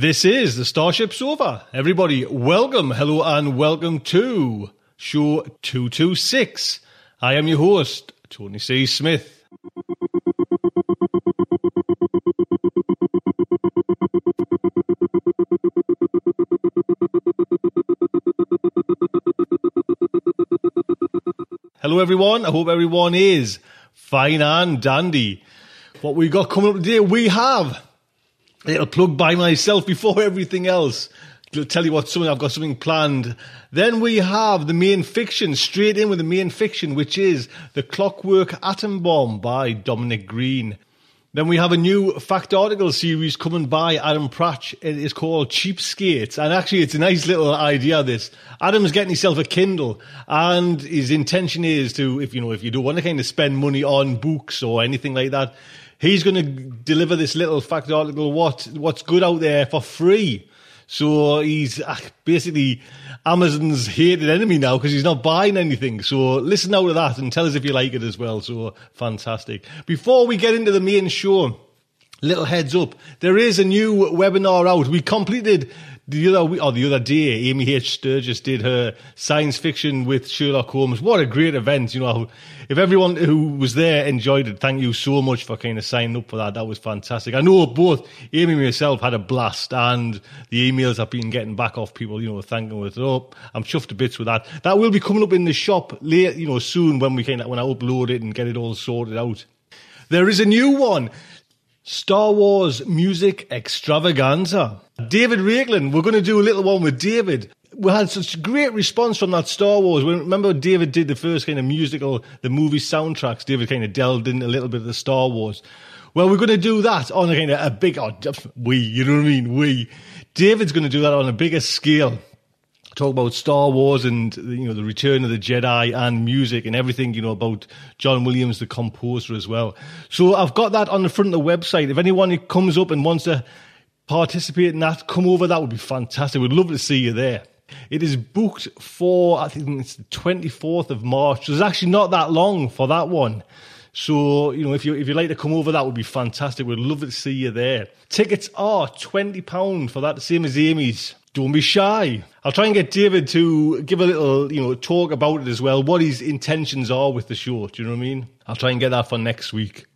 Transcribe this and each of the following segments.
This is the Starship Sofa. Everybody, welcome, hello, and welcome to show 226. I am your host, Tony C. Smith. Hello, everyone. I hope everyone is fine and dandy. What we got coming up today, we have little plug by myself before everything else. To tell you what, something I've got something planned. Then we have the main fiction, straight in with the main fiction, which is The Clockwork Atom Bomb by Dominic Green. Then we have a new fact article series coming by Adam Pracht. It is called Cheapskates. And actually, it's a nice little idea, this. Adam's getting himself a Kindle, and his intention is to, if you know, if you don't want to kind of spend money on books or anything like that, he's going to deliver this little fact article, what, what's good out there for free. So he's ah, basically Amazon's hated enemy now because he's not buying anything. So listen out to that and tell us if you like it as well. So fantastic. Before we get into the main show, little heads up. There is a new webinar out. We completed the other or oh, the other day, Amy H. Sturgis did her science fiction with Sherlock Holmes. What a great event! You know, if everyone who was there enjoyed it, thank you so much for kind of signing up for that. That was fantastic. I know both Amy and myself had a blast, and the emails I've been getting back off people, you know, thanking us. Oh, I'm chuffed to bits with that. That will be coming up in the shop late, you know, soon when we of when I upload it and get it all sorted out. There is a new one. Star Wars Music Extravaganza. David Raiklen, we're going to do a little one with David. We had such great response from that Star Wars. Remember, David did the first kind of musical, the movie soundtracks. David kind of delved in a little bit of the Star Wars. Well, we're going to do that on a kind of a big, oh, we, you know what I mean? We. David's going to do that on a bigger scale talk about Star Wars and you know the Return of the Jedi and music and everything you know about John Williams, the composer as well. So I've got that on the front of the website. If anyone who comes up and wants to participate in that, come over. That would be fantastic. We'd love to see you there. It is booked for I think it's the twenty fourth of March. So it's actually not that long for that one. So, you know, if you if you like to come over, that would be fantastic. We'd love to see you there. Tickets are £20 for that, the same as Amy's. Don't be shy. I'll try and get David to give a little, you know, talk about it as well, what his intentions are with the show. Do you know what I mean? I'll try and get that for next week.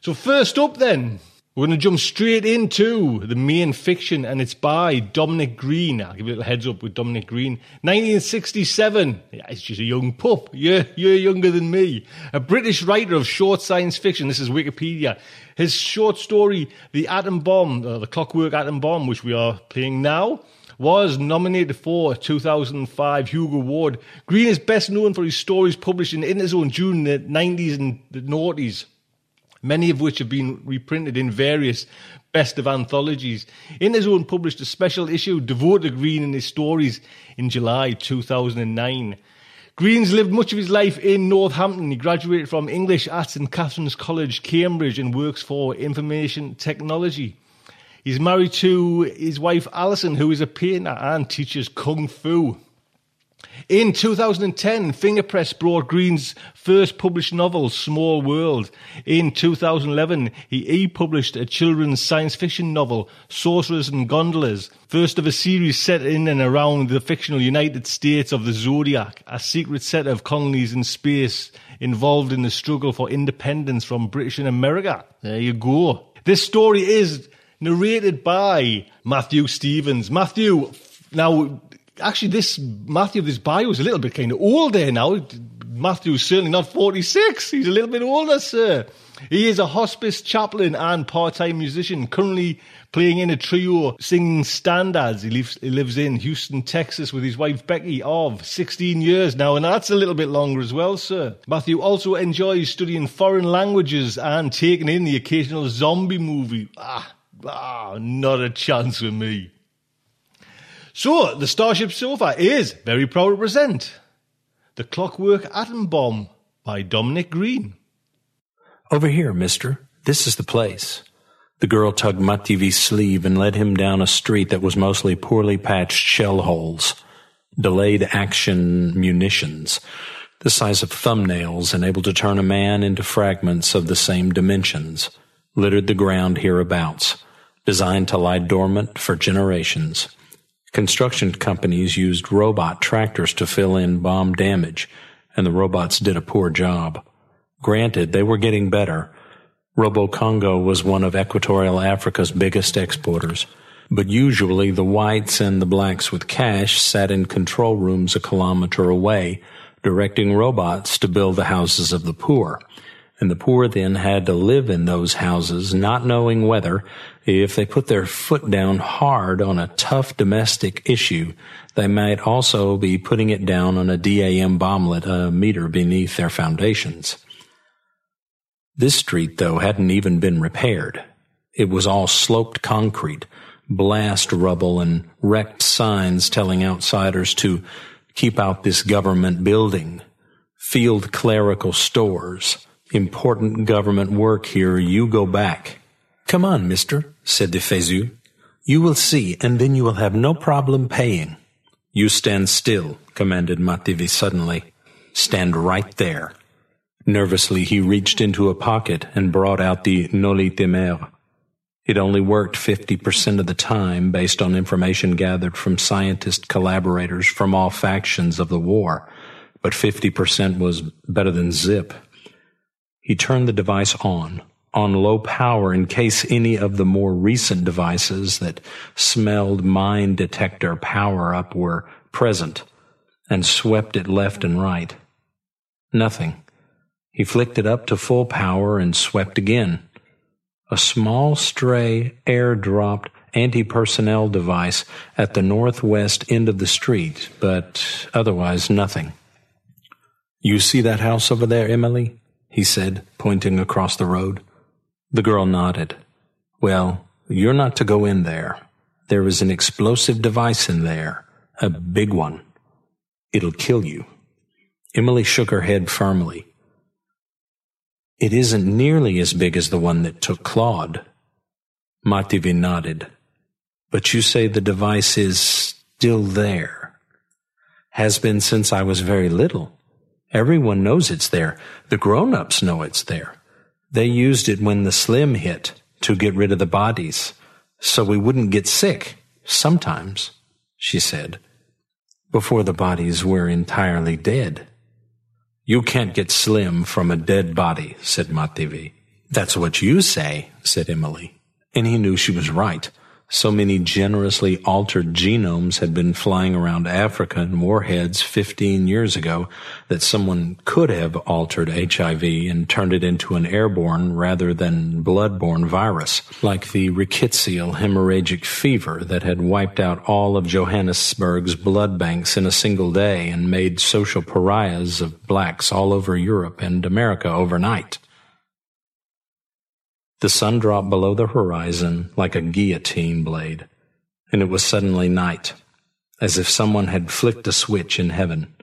So, first up then, we're going to jump straight into the main fiction, and it's by Dominic Green. I'll give you a little heads up with Dominic Green. 1967. Yeah, he's just a young pup. You're, you're younger than me. A British writer of short science fiction. This is Wikipedia. His short story, The Atom Bomb, uh, The Clockwork Atom Bomb, which we are playing now, was nominated for a 2005 Hugo Award. Green is best known for his stories published in Interzone during the 90s and the noughties many of which have been reprinted in various best of anthologies. Interzone published a special issue devoted to Green and his stories in July 2009. Green's lived much of his life in Northampton. He graduated from English at St Catherine's College, Cambridge, and works for information technology. He's married to his wife Alison, who is a painter and teaches kung fu. In 2010, Fingerpress brought Green's first published novel, Small World. In 2011, he e-published a children's science fiction novel, Sorcerers and Gondolas, first of a series set in and around the fictional United States of the Zodiac, a secret set of colonies in space involved in the struggle for independence from British and America. There you go. This story is narrated by Matthew Stevens. Matthew, now actually, this Matthew, this bio is a little bit kind of old there now. Matthew's certainly not 46. He's a little bit older, sir. He is a hospice chaplain and part-time musician, currently playing in a trio singing standards. He lives, he lives in Houston, Texas with his wife Becky of 16 years now, and that's a little bit longer as well, sir. Matthew also enjoys studying foreign languages and taking in the occasional zombie movie. Ah, ah not a chance with me. So, the Starship Sofa is very proud to present The Clockwork Atom Bomb by Dominic Green. Over here, mister. This is the place. The girl tugged Mativi's sleeve and led him down a street that was mostly poorly patched shell holes, delayed action munitions, the size of thumbnails and able to turn a man into fragments of the same dimensions, littered the ground hereabouts, designed to lie dormant for generations. Construction companies used robot tractors to fill in bomb damage, and the robots did a poor job. Granted, they were getting better. Robo-Congo was one of Equatorial Africa's biggest exporters. But usually the whites and the blacks with cash sat in control rooms a kilometer away, directing robots to build the houses of the poor. And the poor then had to live in those houses, not knowing whether, if they put their foot down hard on a tough domestic issue, they might also be putting it down on a DAM bomblet a meter beneath their foundations. This street, though, hadn't even been repaired. It was all sloped concrete, blast rubble, and wrecked signs telling outsiders to keep out this government building. Field clerical stores. Important government work here. You go back. Come on, mister, said de Fezu. You will see, and then you will have no problem paying. You stand still, commanded Mativi suddenly. Stand right there. Nervously, he reached into a pocket and brought out the Noli Temer. It only worked 50% of the time based on information gathered from scientist collaborators from all factions of the war, but 50% was better than zip. He turned the device on, on low power in case any of the more recent devices that smelled mine detector power up were present, and swept it left and right. Nothing. He flicked it up to full power and swept again. A small stray air-dropped anti-personnel device at the northwest end of the street, but otherwise nothing. You see that house over there, Emily? he said, pointing across the road. The girl nodded. Well, you're not to go in there. There is an explosive device in there, a big one. It'll kill you. Emily shook her head firmly. It isn't nearly as big as the one that took Claude. Mativi nodded. But you say the device is still there. Has been since I was very little. Everyone knows it's there. The grown-ups know it's there. They used it when the slim hit to get rid of the bodies, so we wouldn't get sick, sometimes, she said, before the bodies were entirely dead. You can't get slim from a dead body, said Mativi. That's what you say, said Emily. And he knew she was right. So many generously altered genomes had been flying around Africa in warheads 15 years ago that someone could have altered HIV and turned it into an airborne rather than bloodborne virus, like the rickettsial hemorrhagic fever that had wiped out all of Johannesburg's blood banks in a single day and made social pariahs of blacks all over Europe and America overnight. The sun dropped below the horizon like a guillotine blade, and it was suddenly night, as if someone had flicked a switch in heaven.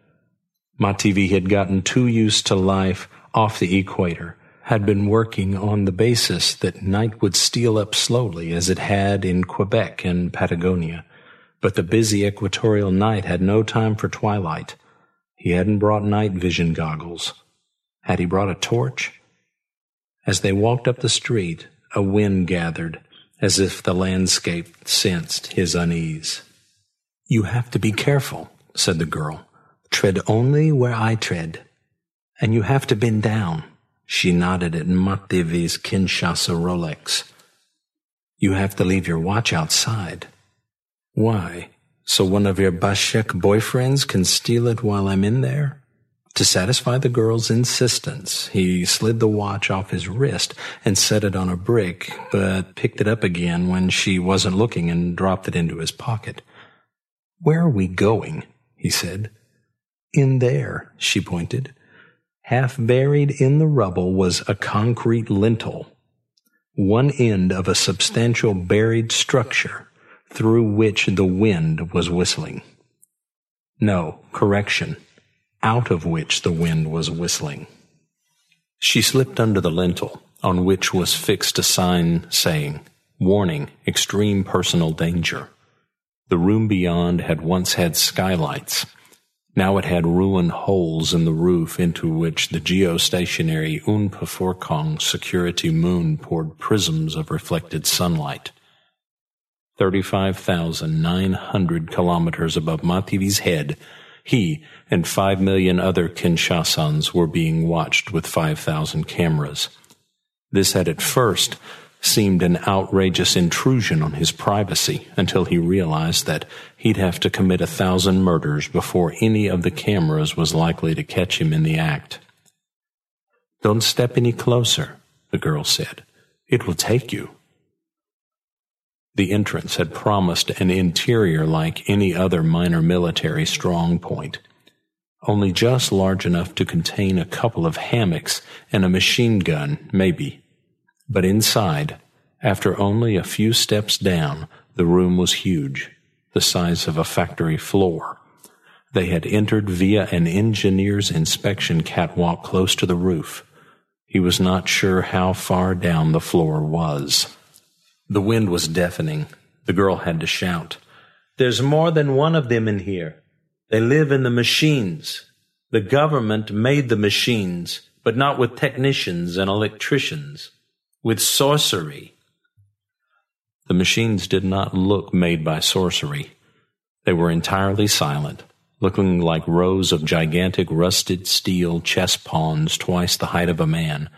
Mativi had gotten too used to life off the equator, had been working on the basis that night would steal up slowly as it had in Quebec and Patagonia. But the busy equatorial night had no time for twilight. He hadn't brought night vision goggles. Had he brought a torch? As they walked up the street, a wind gathered, as if the landscape sensed his unease. You have to be careful, said the girl. Tread only where I tread. And you have to bend down. She nodded at Mativi's Kinshasa Rolex. You have to leave your watch outside. Why? So one of your Bashek boyfriends can steal it while I'm in there? To satisfy the girl's insistence, he slid the watch off his wrist and set it on a brick, but picked it up again when she wasn't looking and dropped it into his pocket. Where are we going? he said. In there, she pointed. Half buried in the rubble was a concrete lintel, one end of a substantial buried structure through which the wind was whistling. No, correction, out of which the wind was whistling. She slipped under the lintel, on which was fixed a sign saying, Warning, extreme personal danger. The room beyond had once had skylights. Now it had ruined holes in the roof into which the geostationary Unpaforkong security moon poured prisms of reflected sunlight. 35,900 kilometers above Mativi's head, he and five million other Kinshasans were being watched with 5,000 cameras. This had at first seemed an outrageous intrusion on his privacy until he realized that he'd have to commit a thousand murders before any of the cameras was likely to catch him in the act. Don't step any closer, the girl said. It will take you. The entrance had promised an interior like any other minor military strong point, only just large enough to contain a couple of hammocks and a machine gun, maybe. But inside, after only a few steps down, the room was huge, the size of a factory floor. They had entered via an engineer's inspection catwalk close to the roof. He was not sure how far down the floor was. The wind was deafening. The girl had to shout. There's more than one of them in here. They live in the machines. The government made the machines, but not with technicians and electricians with sorcery. The machines did not look made by sorcery. They were entirely silent, looking like rows of gigantic rusted steel chess pawns twice the height of a man,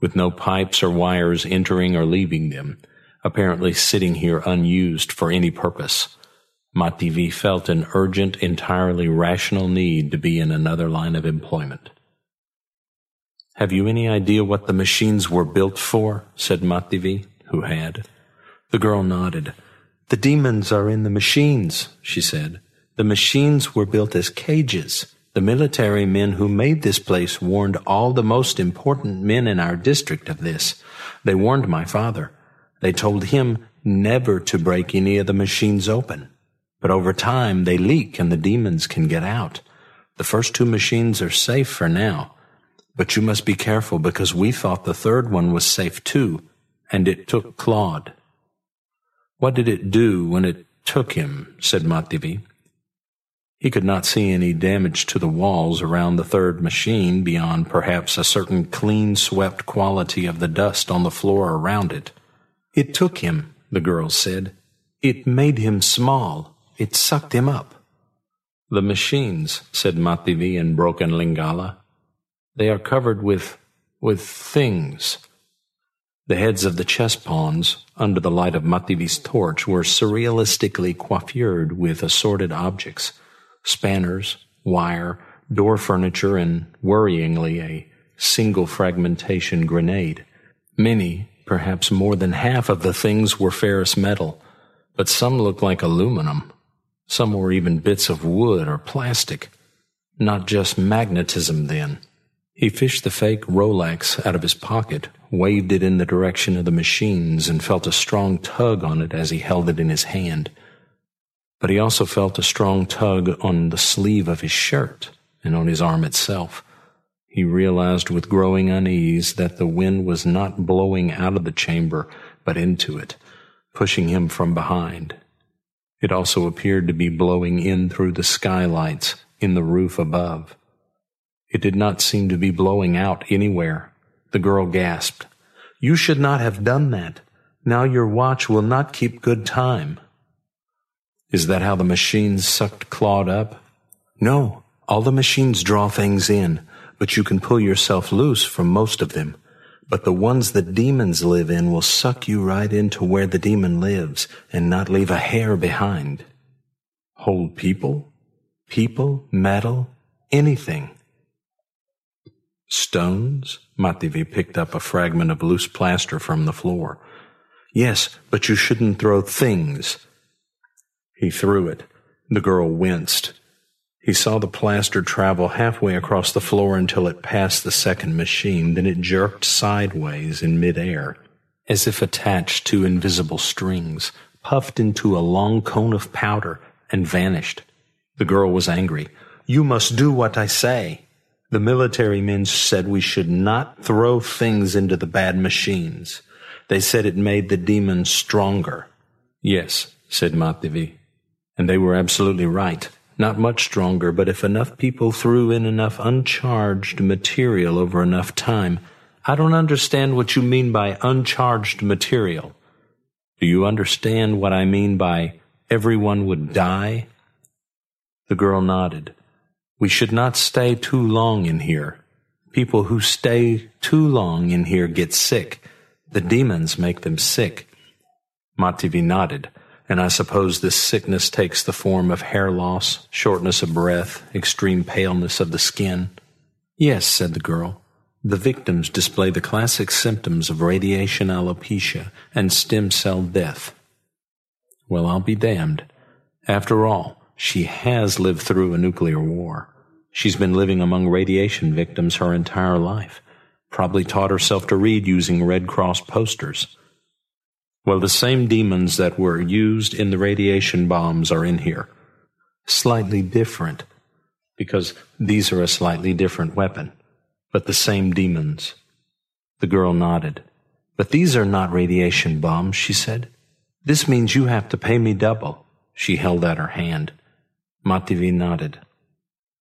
with no pipes or wires entering or leaving them, apparently sitting here unused for any purpose. Mativi felt an urgent, entirely rational need to be in another line of employment. Have you any idea what the machines were built for? said Mativi, who had. The girl nodded. The demons are in the machines, she said. The machines were built as cages. The military men who made this place warned all the most important men in our district of this. They warned my father. They told him never to break any of the machines open. But over time, they leak and the demons can get out. The first two machines are safe for now. But you must be careful because we thought the third one was safe too, and it took Claude. What did it do when it took him? said Mativi. He could not see any damage to the walls around the third machine beyond perhaps a certain clean swept quality of the dust on the floor around it. It took him, the girl said. It made him small. It sucked him up. The machines, said Mativi in broken Lingala, they are covered with, with things. The heads of the chess pawns, under the light of Mativi's torch, were surrealistically coiffured with assorted objects spanners, wire, door furniture, and, worryingly, a single fragmentation grenade. Many, perhaps more than half of the things were ferrous metal, but some looked like aluminum. Some were even bits of wood or plastic. Not just magnetism, then. He fished the fake Rolex out of his pocket, waved it in the direction of the machines, and felt a strong tug on it as he held it in his hand. But he also felt a strong tug on the sleeve of his shirt and on his arm itself. He realized with growing unease that the wind was not blowing out of the chamber, but into it, pushing him from behind. It also appeared to be blowing in through the skylights in the roof above. It did not seem to be blowing out anywhere. The girl gasped. You should not have done that. Now your watch will not keep good time. Is that how the machines sucked Claude up? No, all the machines draw things in, but you can pull yourself loose from most of them. But the ones that demons live in will suck you right into where the demon lives and not leave a hair behind. Hold people, people, metal, anything. Stones? Mativi picked up a fragment of loose plaster from the floor. Yes, but you shouldn't throw things. He threw it. The girl winced. He saw the plaster travel halfway across the floor until it passed the second machine, then it jerked sideways in midair, as if attached to invisible strings, puffed into a long cone of powder, and vanished. The girl was angry. You must do what I say. The military men said we should not throw things into the bad machines. They said it made the demons stronger. Yes, said Mativi. And they were absolutely right. Not much stronger, but if enough people threw in enough uncharged material over enough time, I don't understand what you mean by uncharged material. Do you understand what I mean by everyone would die? The girl nodded. We should not stay too long in here. People who stay too long in here get sick. The demons make them sick. Mativi nodded, and I suppose this sickness takes the form of hair loss, shortness of breath, extreme paleness of the skin. Yes, said the girl. The victims display the classic symptoms of radiation alopecia and stem cell death. Well, I'll be damned. After all, she has lived through a nuclear war. She's been living among radiation victims her entire life. Probably taught herself to read using Red Cross posters. Well, the same demons that were used in the radiation bombs are in here. Slightly different, because these are a slightly different weapon, but the same demons. The girl nodded. But these are not radiation bombs, she said. This means you have to pay me double. She held out her hand. Mativi nodded.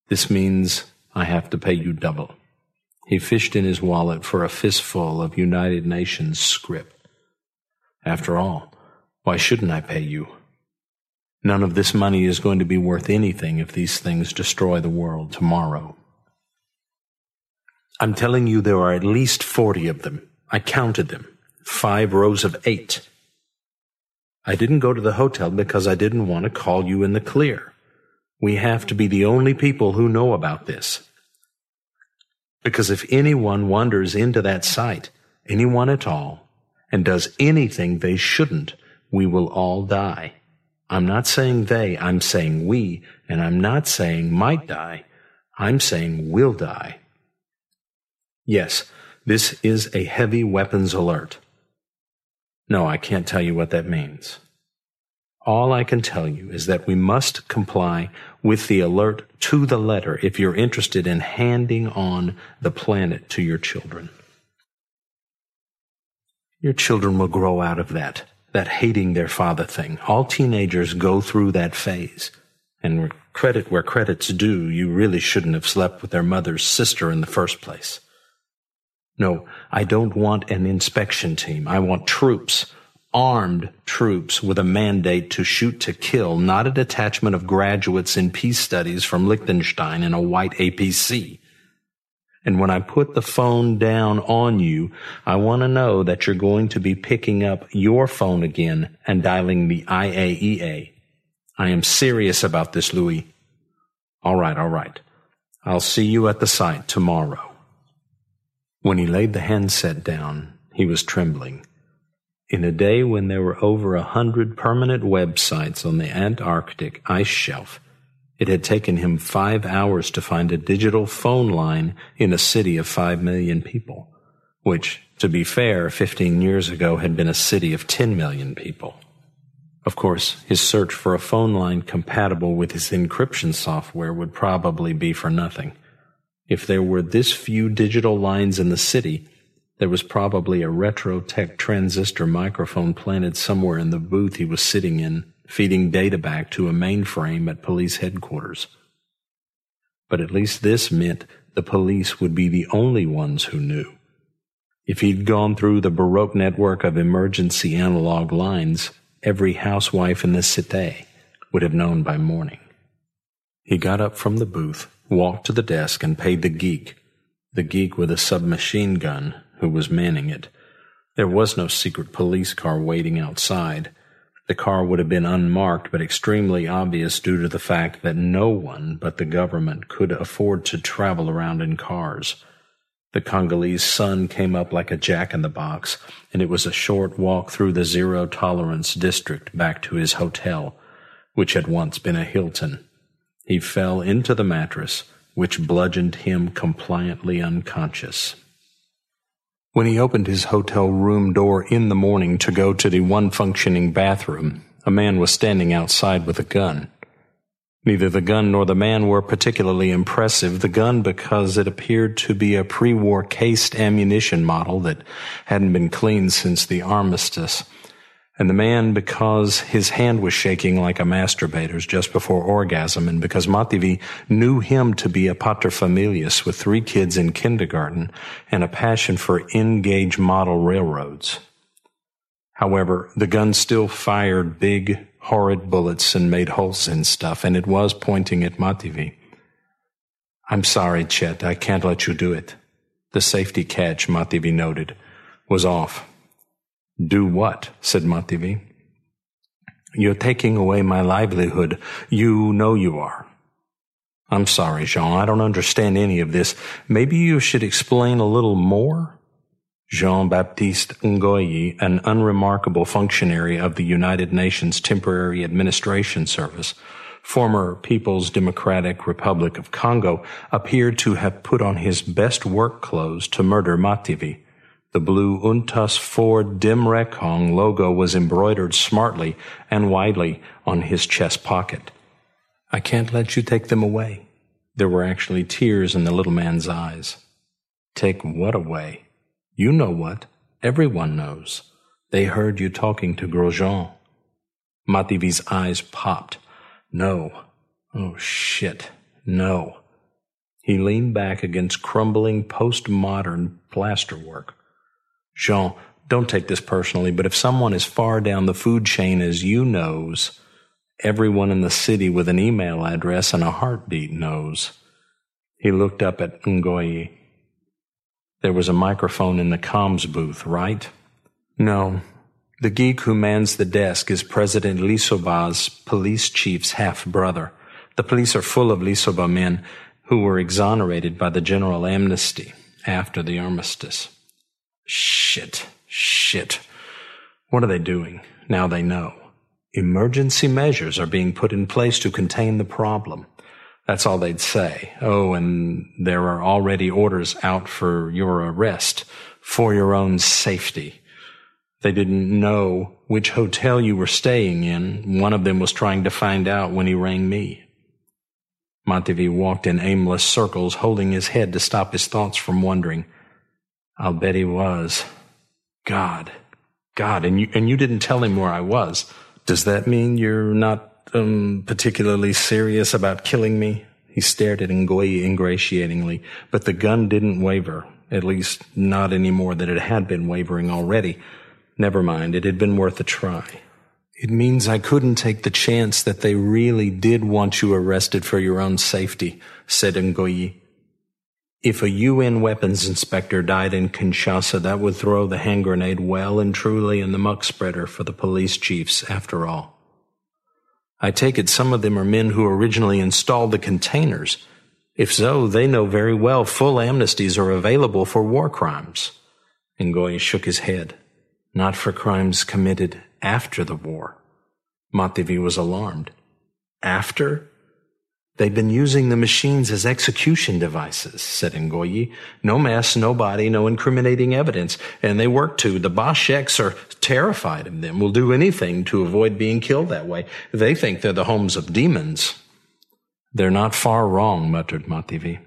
This means I have to pay you double. He fished in his wallet for a fistful of United Nations scrip. After all, why shouldn't I pay you? None of this money is going to be worth anything if these things destroy the world tomorrow. I'm telling you there are at least 40 of them. I counted them. Five rows of eight. I didn't go to the hotel because I didn't want to call you in the clear. We have to be the only people who know about this. Because if anyone wanders into that site, anyone at all, and does anything they shouldn't, we will all die. I'm not saying they, I'm saying we, and I'm not saying might die. I'm saying will die. Yes, this is a heavy weapons alert. No, I can't tell you what that means. All I can tell you is that we must comply with the alert to the letter if you're interested in handing on the planet to your children. Your children will grow out of that, that hating their father thing. All teenagers go through that phase. And credit where credit's due, you really shouldn't have slept with their mother's sister in the first place. No, I don't want an inspection team. I want troops armed troops with a mandate to shoot to kill, not a detachment of graduates in peace studies from Liechtenstein in a white APC. And when I put the phone down on you, I want to know that you're going to be picking up your phone again and dialing the IAEA. I am serious about this, Louis. All right, all right. I'll see you at the site tomorrow. When he laid the handset down, he was trembling. In a day when there were over a hundred permanent websites on the Antarctic ice shelf, it had taken him five hours to find a digital phone line in a city of five million people, which, to be fair, 15 years ago had been a city of 10 million people. Of course, his search for a phone line compatible with his encryption software would probably be for nothing. If there were this few digital lines in the city, there was probably a retro tech transistor microphone planted somewhere in the booth he was sitting in, feeding data back to a mainframe at police headquarters. But at least this meant the police would be the only ones who knew. If he'd gone through the Baroque network of emergency analog lines, every housewife in the cité would have known by morning. He got up from the booth, walked to the desk, and paid the geek, the geek with a submachine gun who was manning it. There was no secret police car waiting outside. The car would have been unmarked but extremely obvious due to the fact that no one but the government could afford to travel around in cars. The Congolese sun came up like a jack in the box, and it was a short walk through the zero tolerance district back to his hotel, which had once been a Hilton. He fell into the mattress, which bludgeoned him compliantly unconscious. When he opened his hotel room door in the morning to go to the one functioning bathroom, a man was standing outside with a gun. Neither the gun nor the man were particularly impressive. The gun because it appeared to be a pre-war cased ammunition model that hadn't been cleaned since the armistice. And the man because his hand was shaking like a masturbator's just before orgasm and because Mativi knew him to be a paterfamilias with three kids in kindergarten and a passion for N-gauge model railroads. However, the gun still fired big, horrid bullets and made holes in stuff, and it was pointing at Mativi. I'm sorry, Chet, I can't let you do it. The safety catch, Mativi noted, was off. Do what? said Mativi. You're taking away my livelihood. You know you are. I'm sorry, Jean. I don't understand any of this. Maybe you should explain a little more? Jean Baptiste Ngoyi, an unremarkable functionary of the United Nations Temporary Administration Service, former People's Democratic Republic of Congo, appeared to have put on his best work clothes to murder Mativi. The blue Untas Ford Dimrekong logo was embroidered smartly and widely on his chest pocket. I can't let you take them away. There were actually tears in the little man's eyes. Take what away? You know what? Everyone knows. They heard you talking to Grosjean. Mativi's eyes popped. No. Oh, shit. No. He leaned back against crumbling postmodern plasterwork. Jean, don't take this personally, but if someone as far down the food chain as you knows, everyone in the city with an email address and a heartbeat knows. He looked up at Ngoyi. There was a microphone in the comms booth, right? No. The geek who mans the desk is President Lisoba's police chief's half brother. The police are full of Lisoba men who were exonerated by the general amnesty after the armistice. Shit. Shit. What are they doing? Now they know. Emergency measures are being put in place to contain the problem. That's all they'd say. Oh, and there are already orders out for your arrest for your own safety. They didn't know which hotel you were staying in. One of them was trying to find out when he rang me. Mativi walked in aimless circles, holding his head to stop his thoughts from wandering. I'll bet he was. God. God, and you, and you didn't tell him where I was. Does that mean you're not um, particularly serious about killing me? He stared at Ngoyi ingratiatingly, but the gun didn't waver, at least not any more than it had been wavering already. Never mind, it had been worth a try. It means I couldn't take the chance that they really did want you arrested for your own safety, said Ngoyi. If a UN weapons inspector died in Kinshasa, that would throw the hand grenade well and truly in the muck spreader for the police chiefs, after all. I take it some of them are men who originally installed the containers. If so, they know very well full amnesties are available for war crimes. Ngoyi shook his head. Not for crimes committed after the war. Mativi was alarmed. After? They've been using the machines as execution devices, said Ngoyi. No mess, no body, no incriminating evidence. And they work too. The Basheks are terrified of them, will do anything to avoid being killed that way. They think they're the homes of demons. They're not far wrong, muttered Mativi.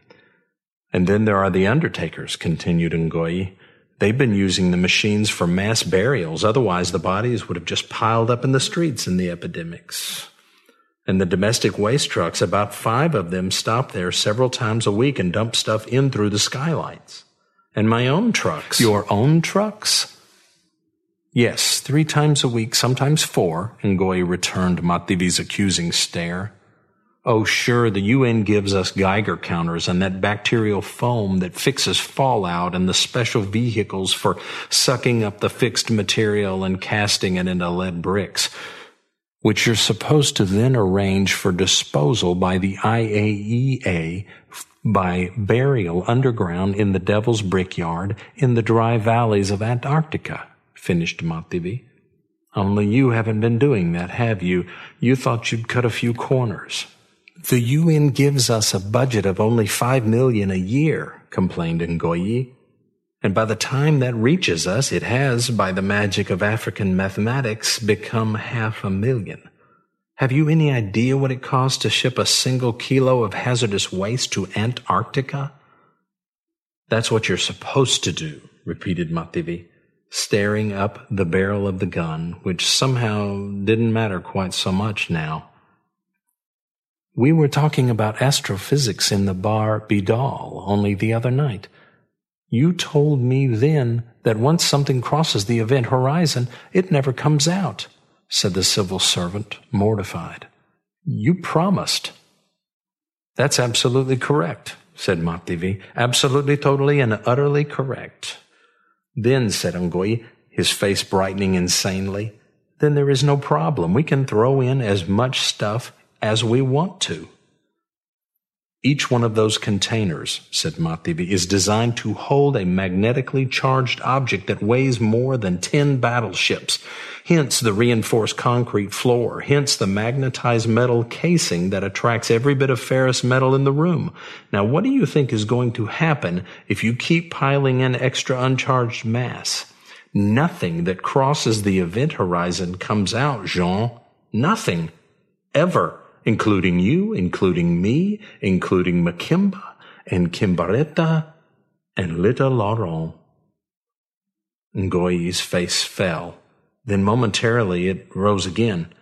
And then there are the undertakers, continued Ngoyi. They've been using the machines for mass burials. Otherwise, the bodies would have just piled up in the streets in the epidemics. And the domestic waste trucks, about five of them stop there several times a week and dump stuff in through the skylights. And my own trucks. Your own trucks? Yes, three times a week, sometimes four, Ngoyi returned Mativi's accusing stare. Oh, sure, the UN gives us Geiger counters and that bacterial foam that fixes fallout and the special vehicles for sucking up the fixed material and casting it into lead bricks. Which you're supposed to then arrange for disposal by the IAEA by burial underground in the Devil's Brickyard in the dry valleys of Antarctica, finished Mativi. Only you haven't been doing that, have you? You thought you'd cut a few corners. The UN gives us a budget of only five million a year, complained Ngoyi. And by the time that reaches us, it has, by the magic of African mathematics, become half a million. Have you any idea what it costs to ship a single kilo of hazardous waste to Antarctica? That's what you're supposed to do, repeated Mativi, staring up the barrel of the gun, which somehow didn't matter quite so much now. We were talking about astrophysics in the bar Bidal only the other night. You told me then that once something crosses the event horizon, it never comes out, said the civil servant, mortified. You promised. That's absolutely correct, said Mativi. Absolutely, totally, and utterly correct. Then, said Ngoyi, his face brightening insanely, then there is no problem. We can throw in as much stuff as we want to. Each one of those containers, said Mativi, is designed to hold a magnetically charged object that weighs more than 10 battleships. Hence the reinforced concrete floor. Hence the magnetized metal casing that attracts every bit of ferrous metal in the room. Now, what do you think is going to happen if you keep piling in extra uncharged mass? Nothing that crosses the event horizon comes out, Jean. Nothing. Ever including you, including me, including Makimba and Kimbaretta and little Laurent. Ngoyi's face fell. Then momentarily it rose again.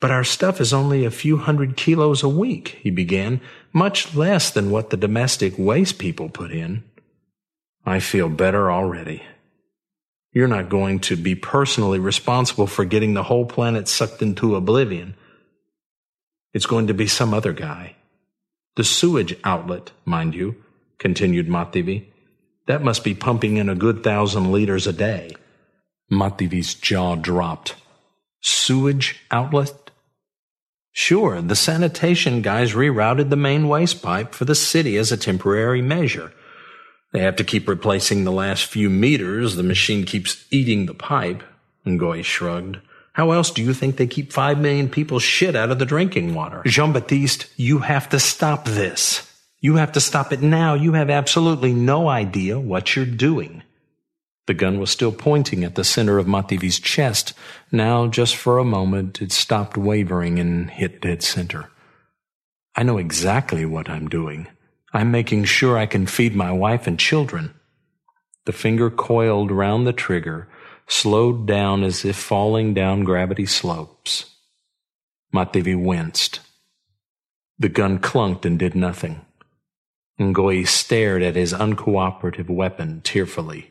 But our stuff is only a few hundred kilos a week, he began, much less than what the domestic waste people put in. I feel better already. You're not going to be personally responsible for getting the whole planet sucked into oblivion. It's going to be some other guy. The sewage outlet, mind you, continued Mativi. That must be pumping in a good thousand liters a day. Mativi's jaw dropped. Sewage outlet? Sure, the sanitation guys rerouted the main waste pipe for the city as a temporary measure. They have to keep replacing the last few meters. The machine keeps eating the pipe. Ngoyi shrugged. How else do you think they keep five million people's shit out of the drinking water? Jean Baptiste, you have to stop this. You have to stop it now. You have absolutely no idea what you're doing. The gun was still pointing at the center of Mativi's chest. Now, just for a moment, it stopped wavering and hit dead center. I know exactly what I'm doing. I'm making sure I can feed my wife and children. The finger coiled round the trigger slowed down as if falling down gravity slopes. Mativi winced. The gun clunked and did nothing. Ngoyi stared at his uncooperative weapon tearfully.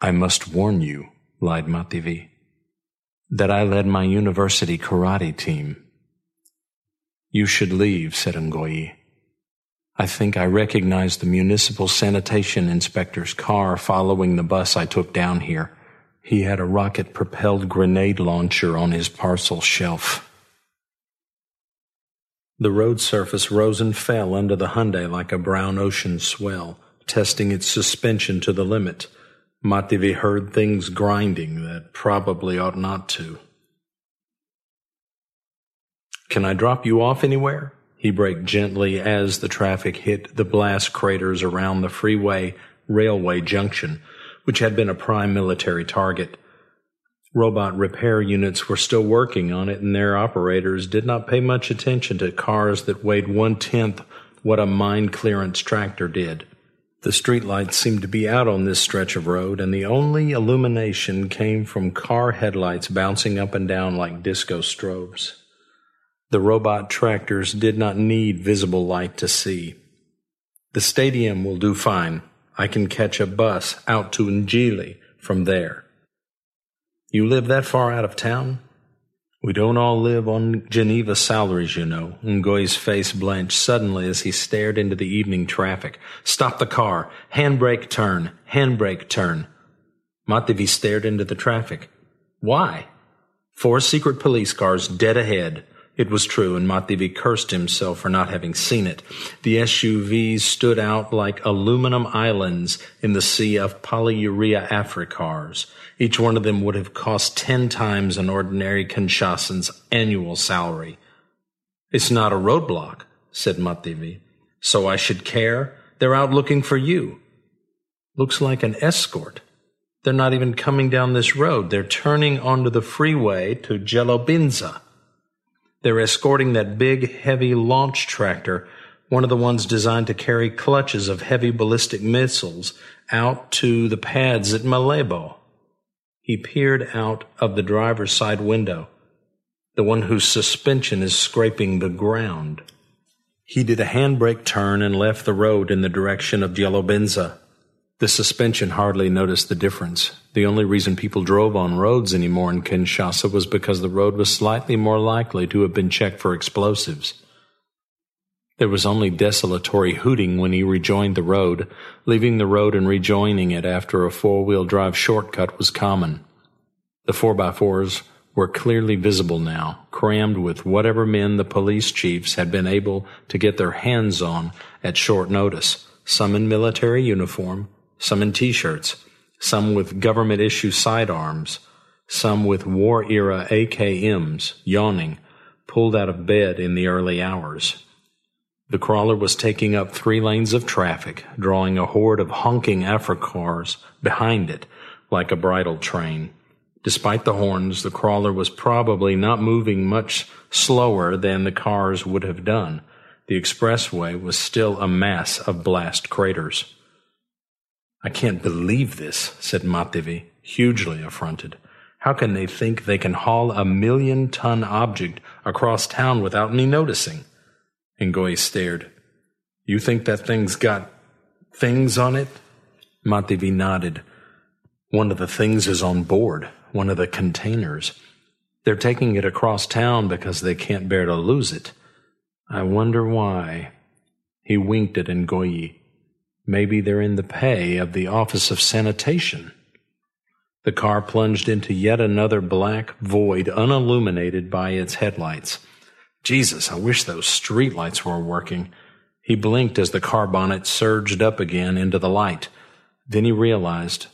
I must warn you, lied Mativi, that I led my university karate team. You should leave, said Ngoyi. I think I recognized the municipal sanitation inspector's car following the bus I took down here. He had a rocket propelled grenade launcher on his parcel shelf. The road surface rose and fell under the Hyundai like a brown ocean swell, testing its suspension to the limit. Mativi heard things grinding that probably ought not to. Can I drop you off anywhere? He braked gently as the traffic hit the blast craters around the freeway railway junction, which had been a prime military target. Robot repair units were still working on it, and their operators did not pay much attention to cars that weighed one tenth what a mine clearance tractor did. The streetlights seemed to be out on this stretch of road, and the only illumination came from car headlights bouncing up and down like disco strobes. The robot tractors did not need visible light to see. The stadium will do fine. I can catch a bus out to Njili from there. You live that far out of town? We don't all live on Geneva salaries, you know. Ngoyi's face blanched suddenly as he stared into the evening traffic. Stop the car. Handbrake turn. Handbrake turn. Mativi stared into the traffic. Why? Four secret police cars dead ahead. It was true, and Mativi cursed himself for not having seen it. The SUVs stood out like aluminum islands in the sea of polyurea Africars. Each one of them would have cost ten times an ordinary Kinshasan's annual salary. It's not a roadblock, said Mativi. So I should care? They're out looking for you. Looks like an escort. They're not even coming down this road. They're turning onto the freeway to Jelobinza. They're escorting that big, heavy launch tractor, one of the ones designed to carry clutches of heavy ballistic missiles, out to the pads at Malebo. He peered out of the driver's side window, the one whose suspension is scraping the ground. He did a handbrake turn and left the road in the direction of Jelobinza. The suspension hardly noticed the difference. The only reason people drove on roads anymore in Kinshasa was because the road was slightly more likely to have been checked for explosives. There was only desultory hooting when he rejoined the road. Leaving the road and rejoining it after a four wheel drive shortcut was common. The 4x4s were clearly visible now, crammed with whatever men the police chiefs had been able to get their hands on at short notice, some in military uniform, some in t-shirts, some with government issue sidearms, some with war era AKMs, yawning, pulled out of bed in the early hours. The crawler was taking up three lanes of traffic, drawing a horde of honking Africars behind it like a bridal train. Despite the horns, the crawler was probably not moving much slower than the cars would have done. The expressway was still a mass of blast craters. I can't believe this, said Mativi, hugely affronted. How can they think they can haul a million ton object across town without me noticing? Ngoy stared. You think that thing's got things on it? Mativi nodded. One of the things is on board, one of the containers. They're taking it across town because they can't bear to lose it. I wonder why. He winked at Ngoyi. Maybe they're in the pay of the Office of Sanitation. The car plunged into yet another black void unilluminated by its headlights. Jesus, I wish those streetlights were working. He blinked as the car bonnet surged up again into the light. Then he realized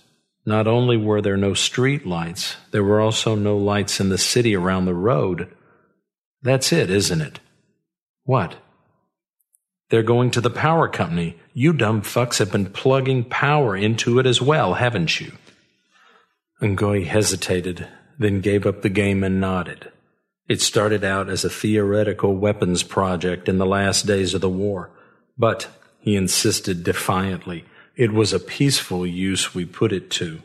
not only were there no street lights, there were also no lights in the city around the road. That's it, isn't it? What? They're going to the power company. You dumb fucks have been plugging power into it as well, haven't you? Ngoy hesitated, then gave up the game and nodded. It started out as a theoretical weapons project in the last days of the war, but, he insisted defiantly, it was a peaceful use we put it to.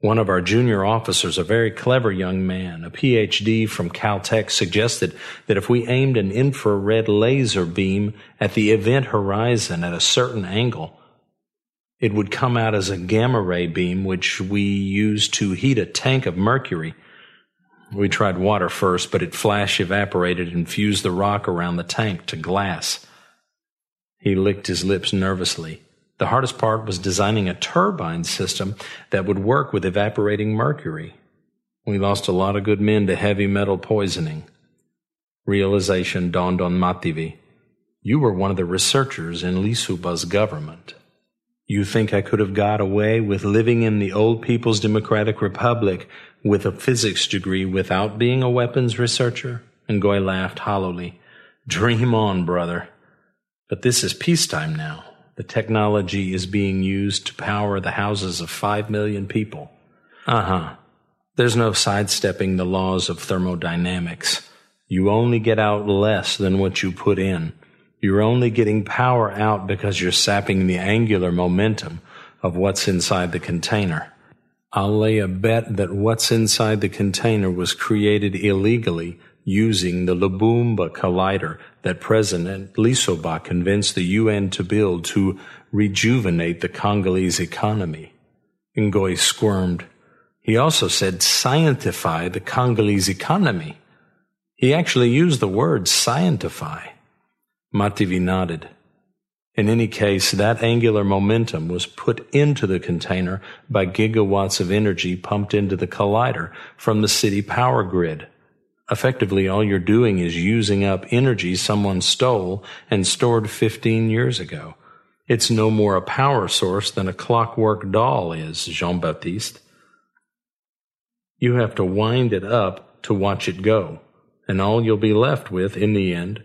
One of our junior officers, a very clever young man, a PhD from Caltech, suggested that if we aimed an infrared laser beam at the event horizon at a certain angle, it would come out as a gamma ray beam, which we used to heat a tank of mercury. We tried water first, but it flash evaporated and fused the rock around the tank to glass. He licked his lips nervously. The hardest part was designing a turbine system that would work with evaporating mercury. We lost a lot of good men to heavy metal poisoning. Realization dawned on Mativi. You were one of the researchers in Lisuba's government. You think I could have got away with living in the old People's Democratic Republic with a physics degree without being a weapons researcher? Ngoy laughed hollowly. Dream on, brother. But this is peacetime now. The technology is being used to power the houses of five million people. Uh huh. There's no sidestepping the laws of thermodynamics. You only get out less than what you put in. You're only getting power out because you're sapping the angular momentum of what's inside the container. I'll lay a bet that what's inside the container was created illegally using the Lubumba collider that President Lisoba convinced the UN to build to rejuvenate the Congolese economy. Ngoy squirmed. He also said scientify the Congolese economy. He actually used the word scientify. Mativi nodded. In any case, that angular momentum was put into the container by gigawatts of energy pumped into the collider from the city power grid. Effectively, all you're doing is using up energy someone stole and stored 15 years ago. It's no more a power source than a clockwork doll is, Jean Baptiste. You have to wind it up to watch it go, and all you'll be left with in the end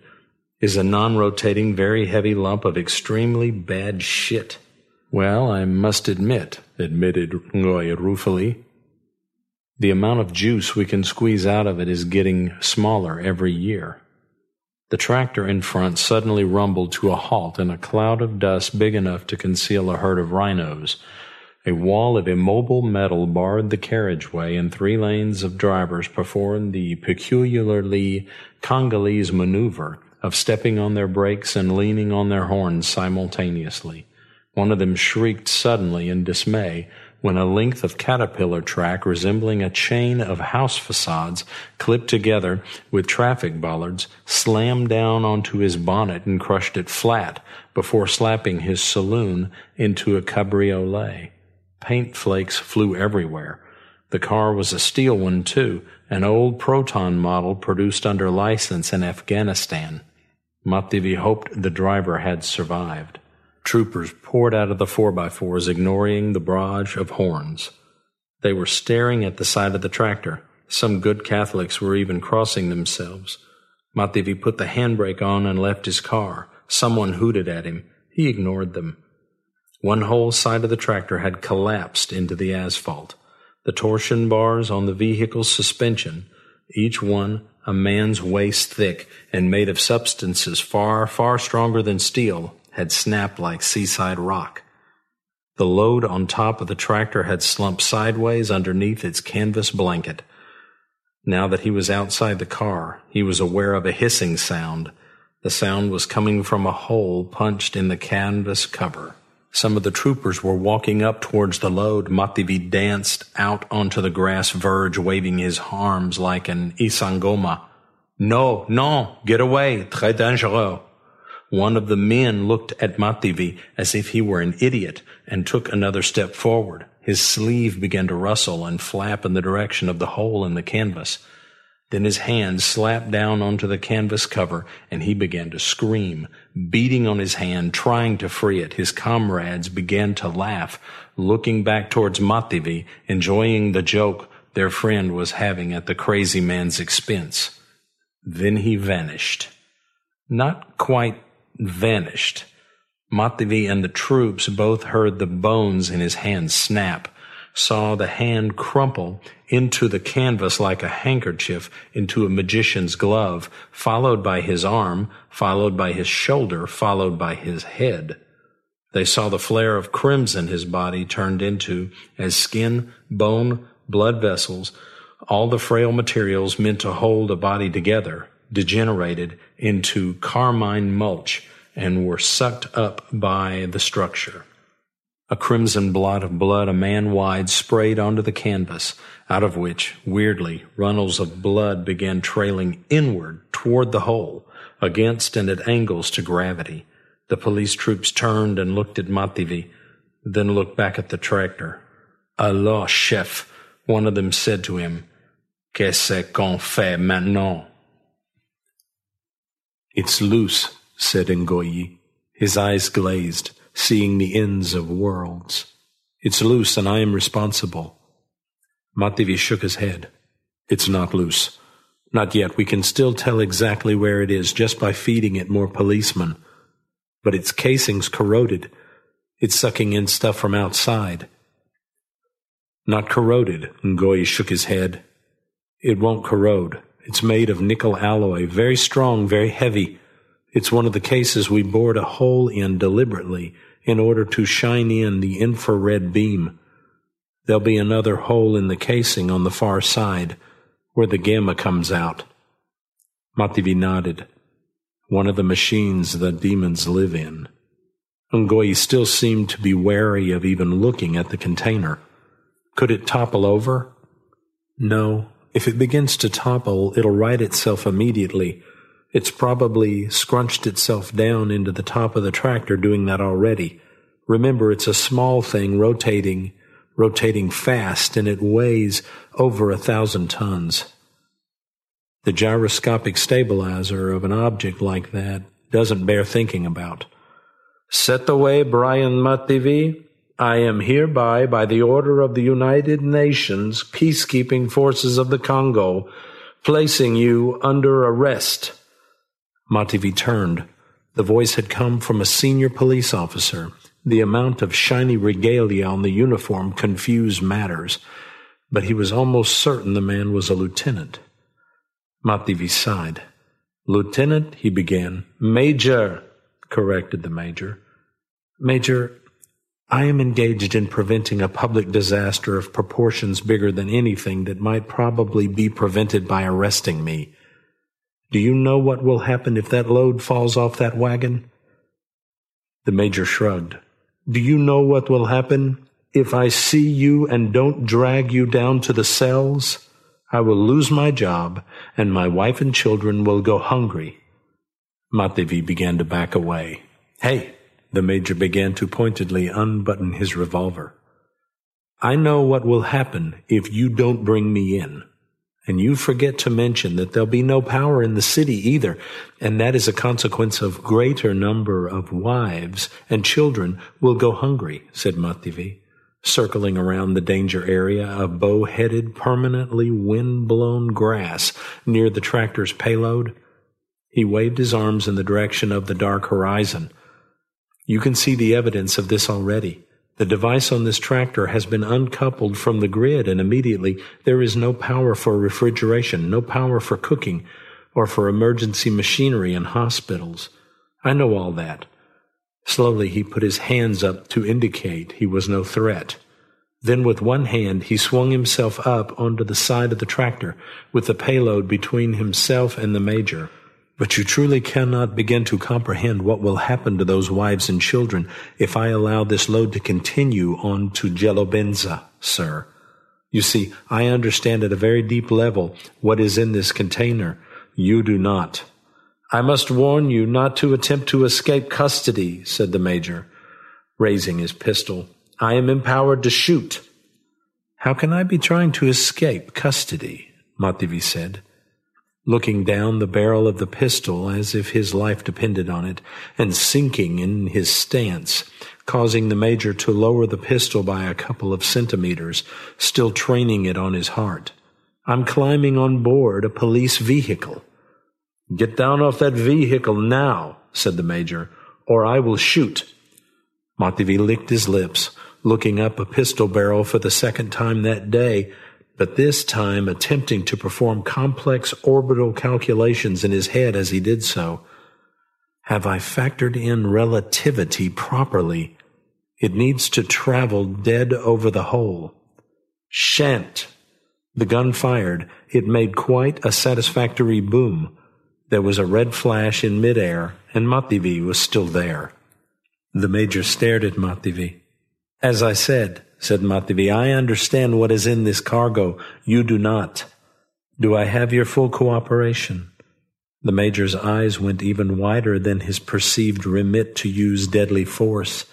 is a non rotating, very heavy lump of extremely bad shit. Well, I must admit, admitted Ngoy ruefully, the amount of juice we can squeeze out of it is getting smaller every year. The tractor in front suddenly rumbled to a halt in a cloud of dust big enough to conceal a herd of rhinos a wall of immobile metal barred the carriageway, and three lanes of drivers performed the peculiarly Congolese maneuver of stepping on their brakes and leaning on their horns simultaneously. One of them shrieked suddenly in dismay when a length of caterpillar track resembling a chain of house facades clipped together with traffic bollards slammed down onto his bonnet and crushed it flat before slapping his saloon into a cabriolet. Paint flakes flew everywhere. The car was a steel one, too, an old Proton model produced under license in Afghanistan. Mativi hoped the driver had survived. Troopers poured out of the 4x4s, ignoring the barrage of horns. They were staring at the side of the tractor. Some good Catholics were even crossing themselves. Mativi put the handbrake on and left his car. Someone hooted at him. He ignored them. One whole side of the tractor had collapsed into the asphalt. The torsion bars on the vehicle's suspension, each one a man's waist thick and made of substances far, far stronger than steel, had snapped like seaside rock. The load on top of the tractor had slumped sideways underneath its canvas blanket. Now that he was outside the car, he was aware of a hissing sound. The sound was coming from a hole punched in the canvas cover. Some of the troopers were walking up towards the load. Mativi danced out onto the grass verge, waving his arms like an isangoma. No, no, get away, très dangereux. One of the men looked at Mativi as if he were an idiot and took another step forward. His sleeve began to rustle and flap in the direction of the hole in the canvas. Then his hand slapped down onto the canvas cover and he began to scream, beating on his hand, trying to free it. His comrades began to laugh, looking back towards Mativi, enjoying the joke their friend was having at the crazy man's expense. Then he vanished. Not quite vanished. Mativi and the troops both heard the bones in his hand snap saw the hand crumple into the canvas like a handkerchief into a magician's glove, followed by his arm, followed by his shoulder, followed by his head. They saw the flare of crimson his body turned into as skin, bone, blood vessels, all the frail materials meant to hold a body together, degenerated into carmine mulch and were sucked up by the structure. A crimson blot of blood a man wide sprayed onto the canvas, out of which, weirdly, runnels of blood began trailing inward toward the hole, against and at angles to gravity. The police troops turned and looked at Mativi, then looked back at the tractor. Alors, chef, one of them said to him, Qu'est-ce qu'on fait maintenant? It's loose, said Ngoyi. His eyes glazed seeing the ends of worlds. It's loose and I am responsible. Mativi shook his head. It's not loose. Not yet. We can still tell exactly where it is just by feeding it more policemen. But its casing's corroded. It's sucking in stuff from outside. Not corroded, Ngoyi shook his head. It won't corrode. It's made of nickel alloy, very strong, very heavy. It's one of the cases we bored a hole in deliberately in order to shine in the infrared beam. There'll be another hole in the casing on the far side where the gamma comes out. Mativi nodded. One of the machines the demons live in. Ngoyi still seemed to be wary of even looking at the container. Could it topple over? No. If it begins to topple, it'll right itself immediately It's probably scrunched itself down into the top of the tractor doing that already. Remember, it's a small thing rotating, rotating fast, and it weighs over a thousand tons. The gyroscopic stabilizer of an object like that doesn't bear thinking about. Set the way, Brian Mativi. I am hereby, by the order of the United Nations peacekeeping forces of the Congo, placing you under arrest. Mativi turned. The voice had come from a senior police officer. The amount of shiny regalia on the uniform confused matters, but he was almost certain the man was a lieutenant. Mativi sighed. Lieutenant, he began. Major, corrected the major. Major, I am engaged in preventing a public disaster of proportions bigger than anything that might probably be prevented by arresting me. Do you know what will happen if that load falls off that wagon? The major shrugged. Do you know what will happen if I see you and don't drag you down to the cells? I will lose my job, and my wife and children will go hungry. Mativi began to back away. Hey, the major began to pointedly unbutton his revolver. I know what will happen if you don't bring me in. And you forget to mention that there'll be no power in the city either, and that is a consequence of greater number of wives and children will go hungry, said Mativi, circling around the danger area of bow-headed, permanently wind-blown grass near the tractor's payload. He waved his arms in the direction of the dark horizon. You can see the evidence of this already. The device on this tractor has been uncoupled from the grid and immediately there is no power for refrigeration, no power for cooking, or for emergency machinery in hospitals. I know all that. Slowly he put his hands up to indicate he was no threat. Then with one hand he swung himself up onto the side of the tractor with the payload between himself and the major. But you truly cannot begin to comprehend what will happen to those wives and children if I allow this load to continue on to Jelobenza, sir. You see, I understand at a very deep level what is in this container. You do not. I must warn you not to attempt to escape custody, said the major, raising his pistol. I am empowered to shoot. How can I be trying to escape custody? Mativi said looking down the barrel of the pistol as if his life depended on it, and sinking in his stance, causing the major to lower the pistol by a couple of centimeters, still training it on his heart. I'm climbing on board a police vehicle. Get down off that vehicle now, said the major, or I will shoot. Mativi licked his lips, looking up a pistol barrel for the second time that day, but this time attempting to perform complex orbital calculations in his head as he did so. Have I factored in relativity properly? It needs to travel dead over the hole. Shan't. The gun fired. It made quite a satisfactory boom. There was a red flash in midair, and Mativi was still there. The major stared at Mativi. As I said, said Mativi, I understand what is in this cargo. You do not. Do I have your full cooperation? The major's eyes went even wider than his perceived remit to use deadly force.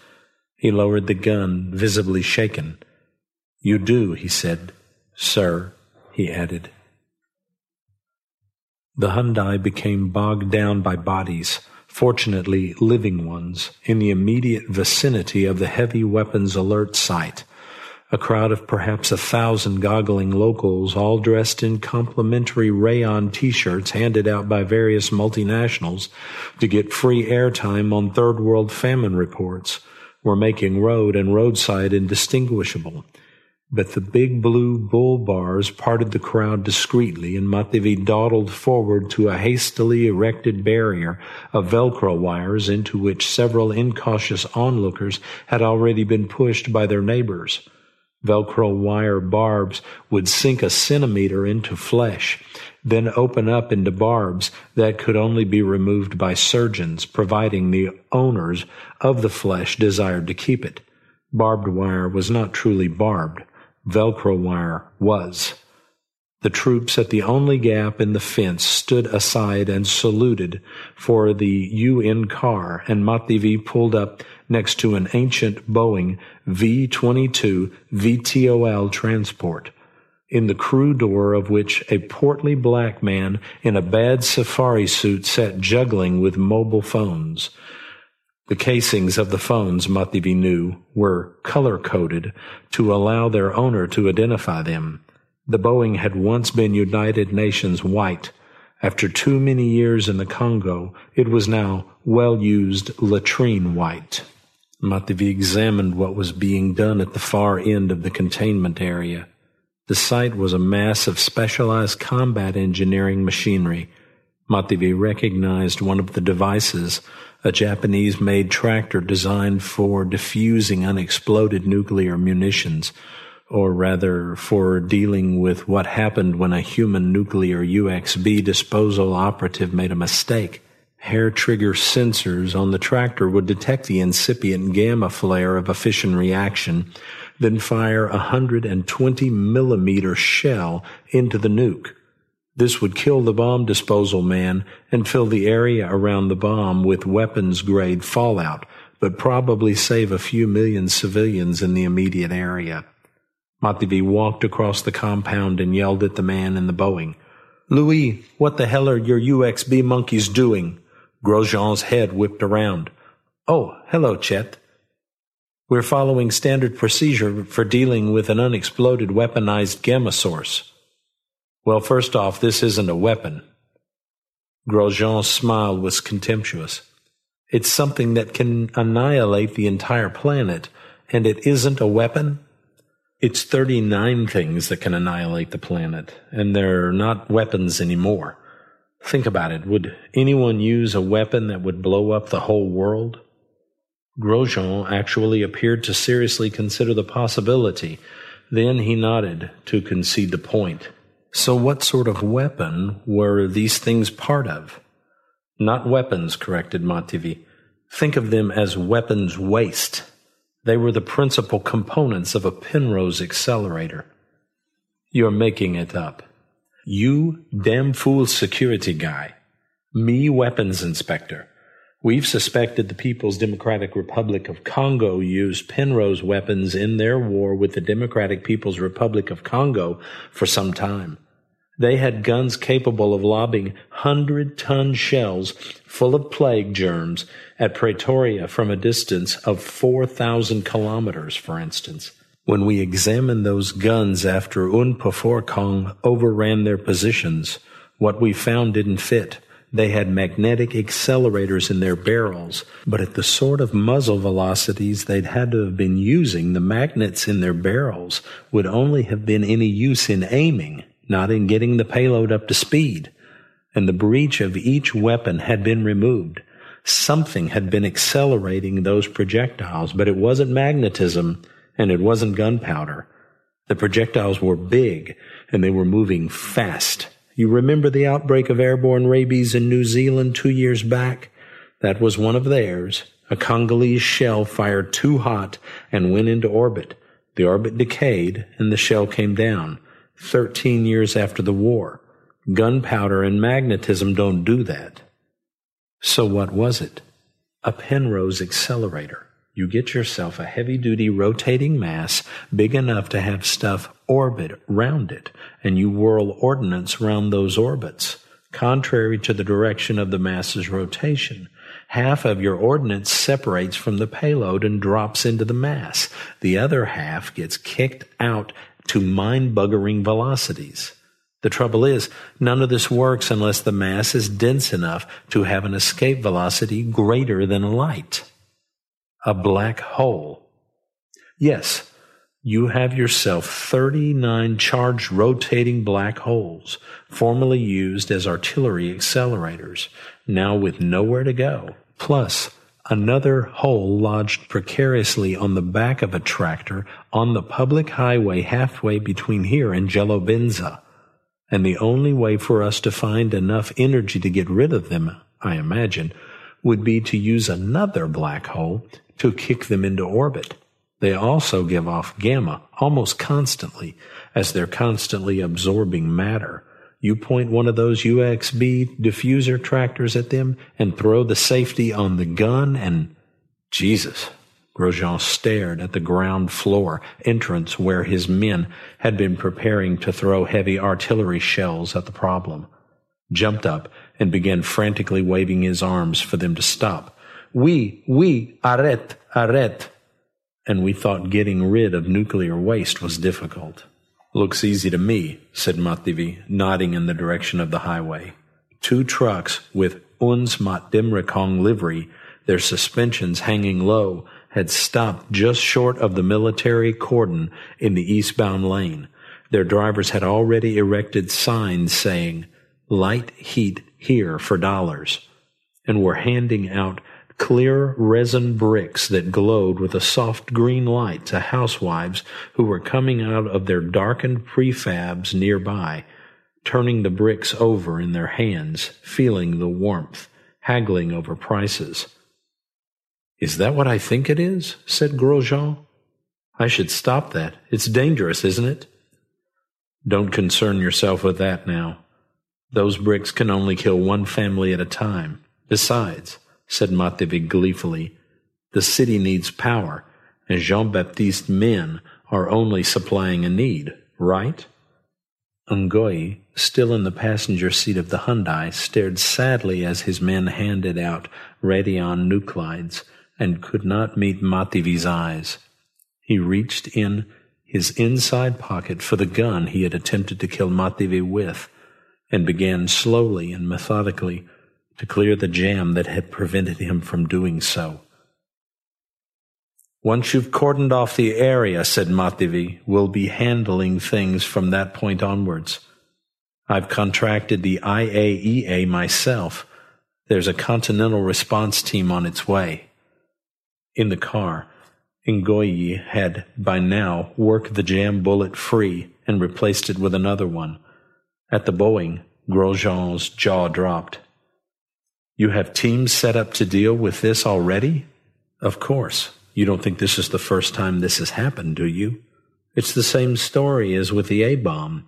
He lowered the gun, visibly shaken. You do, he said. Sir, he added. The Hyundai became bogged down by bodies fortunately living ones, in the immediate vicinity of the heavy weapons alert site. A crowd of perhaps a thousand goggling locals, all dressed in complimentary rayon t-shirts handed out by various multinationals to get free airtime on third world famine reports, were making road and roadside indistinguishable but the big blue bull bars parted the crowd discreetly, and Mativi dawdled forward to a hastily erected barrier of Velcro wires into which several incautious onlookers had already been pushed by their neighbors. Velcro wire barbs would sink a centimeter into flesh, then open up into barbs that could only be removed by surgeons, providing the owners of the flesh desired to keep it. Barbed wire was not truly barbed Velcro wire was. The troops at the only gap in the fence stood aside and saluted for the UN car, and Mativi pulled up next to an ancient Boeing V-22 VTOL transport, in the crew door of which a portly black man in a bad safari suit sat juggling with mobile phones. The casings of the phones, Mativi knew, were color-coded to allow their owner to identify them. The Boeing had once been United Nations white. After too many years in the Congo, it was now well-used latrine white. Mativi examined what was being done at the far end of the containment area. The site was a mass of specialized combat engineering machinery. Mativi recognized one of the devices, a Japanese made tractor designed for diffusing unexploded nuclear munitions, or rather for dealing with what happened when a human nuclear UXB disposal operative made a mistake. Hair trigger sensors on the tractor would detect the incipient gamma flare of a fission reaction, then fire a 120 millimeter shell into the nuke. This would kill the bomb disposal man and fill the area around the bomb with weapons grade fallout, but probably save a few million civilians in the immediate area. Mativi walked across the compound and yelled at the man in the Boeing. Louis, what the hell are your UXB monkeys doing? Grosjean's head whipped around. Oh, hello, Chet. We're following standard procedure for dealing with an unexploded weaponized gamma source. Well, first off, this isn't a weapon. Grosjean's smile was contemptuous. It's something that can annihilate the entire planet, and it isn't a weapon? It's 39 things that can annihilate the planet, and they're not weapons anymore. Think about it. Would anyone use a weapon that would blow up the whole world? Grosjean actually appeared to seriously consider the possibility. Then he nodded to concede the point. So, what sort of weapon were these things part of? Not weapons, corrected Mativi. Think of them as weapons waste. They were the principal components of a Penrose accelerator. You're making it up. You damn fool security guy. Me weapons inspector. We've suspected the People's Democratic Republic of Congo used Penrose weapons in their war with the Democratic People's Republic of Congo for some time. They had guns capable of lobbing hundred ton shells full of plague germs at Pretoria from a distance of 4,000 kilometers, for instance. When we examined those guns after Unpofokong overran their positions, what we found didn't fit. They had magnetic accelerators in their barrels, but at the sort of muzzle velocities they'd had to have been using, the magnets in their barrels would only have been any use in aiming, not in getting the payload up to speed. And the breech of each weapon had been removed. Something had been accelerating those projectiles, but it wasn't magnetism and it wasn't gunpowder. The projectiles were big and they were moving fast. You remember the outbreak of airborne rabies in New Zealand two years back? That was one of theirs. A Congolese shell fired too hot and went into orbit. The orbit decayed and the shell came down. Thirteen years after the war. Gunpowder and magnetism don't do that. So what was it? A Penrose accelerator. You get yourself a heavy duty rotating mass big enough to have stuff orbit round it, and you whirl ordnance round those orbits, contrary to the direction of the mass's rotation. Half of your ordnance separates from the payload and drops into the mass. The other half gets kicked out to mind buggering velocities. The trouble is, none of this works unless the mass is dense enough to have an escape velocity greater than light a black hole. Yes, you have yourself 39 charged rotating black holes, formerly used as artillery accelerators, now with nowhere to go. Plus, another hole lodged precariously on the back of a tractor on the public highway halfway between here and Jelobenza. And the only way for us to find enough energy to get rid of them, I imagine, would be to use another black hole to kick them into orbit. They also give off gamma almost constantly, as they're constantly absorbing matter. You point one of those UXB diffuser tractors at them and throw the safety on the gun and Jesus. Grosjean stared at the ground floor entrance where his men had been preparing to throw heavy artillery shells at the problem, jumped up and began frantically waving his arms for them to stop. We, we, arrête, arrête and we thought getting rid of nuclear waste was difficult. Looks easy to me, said Mativi, nodding in the direction of the highway. Two trucks with Uns Mat Dimrikong livery, their suspensions hanging low, had stopped just short of the military cordon in the eastbound lane. Their drivers had already erected signs saying, Light heat here for dollars, and were handing out clear resin bricks that glowed with a soft green light to housewives who were coming out of their darkened prefabs nearby, turning the bricks over in their hands, feeling the warmth, haggling over prices. Is that what I think it is? said Grosjean. I should stop that. It's dangerous, isn't it? Don't concern yourself with that now. Those bricks can only kill one family at a time. Besides, said Mativi gleefully. The city needs power, and Jean Baptiste's men are only supplying a need, right? Ngoyi, still in the passenger seat of the Hyundai, stared sadly as his men handed out radionuclides and could not meet Mativi's eyes. He reached in his inside pocket for the gun he had attempted to kill Mativi with, and began slowly and methodically to clear the jam that had prevented him from doing so. Once you've cordoned off the area, said Mativi, we'll be handling things from that point onwards. I've contracted the IAEA myself. There's a continental response team on its way. In the car, Ngoyi had by now worked the jam bullet free and replaced it with another one. At the Boeing, Grosjean's jaw dropped. You have teams set up to deal with this already? Of course. You don't think this is the first time this has happened, do you? It's the same story as with the A bomb.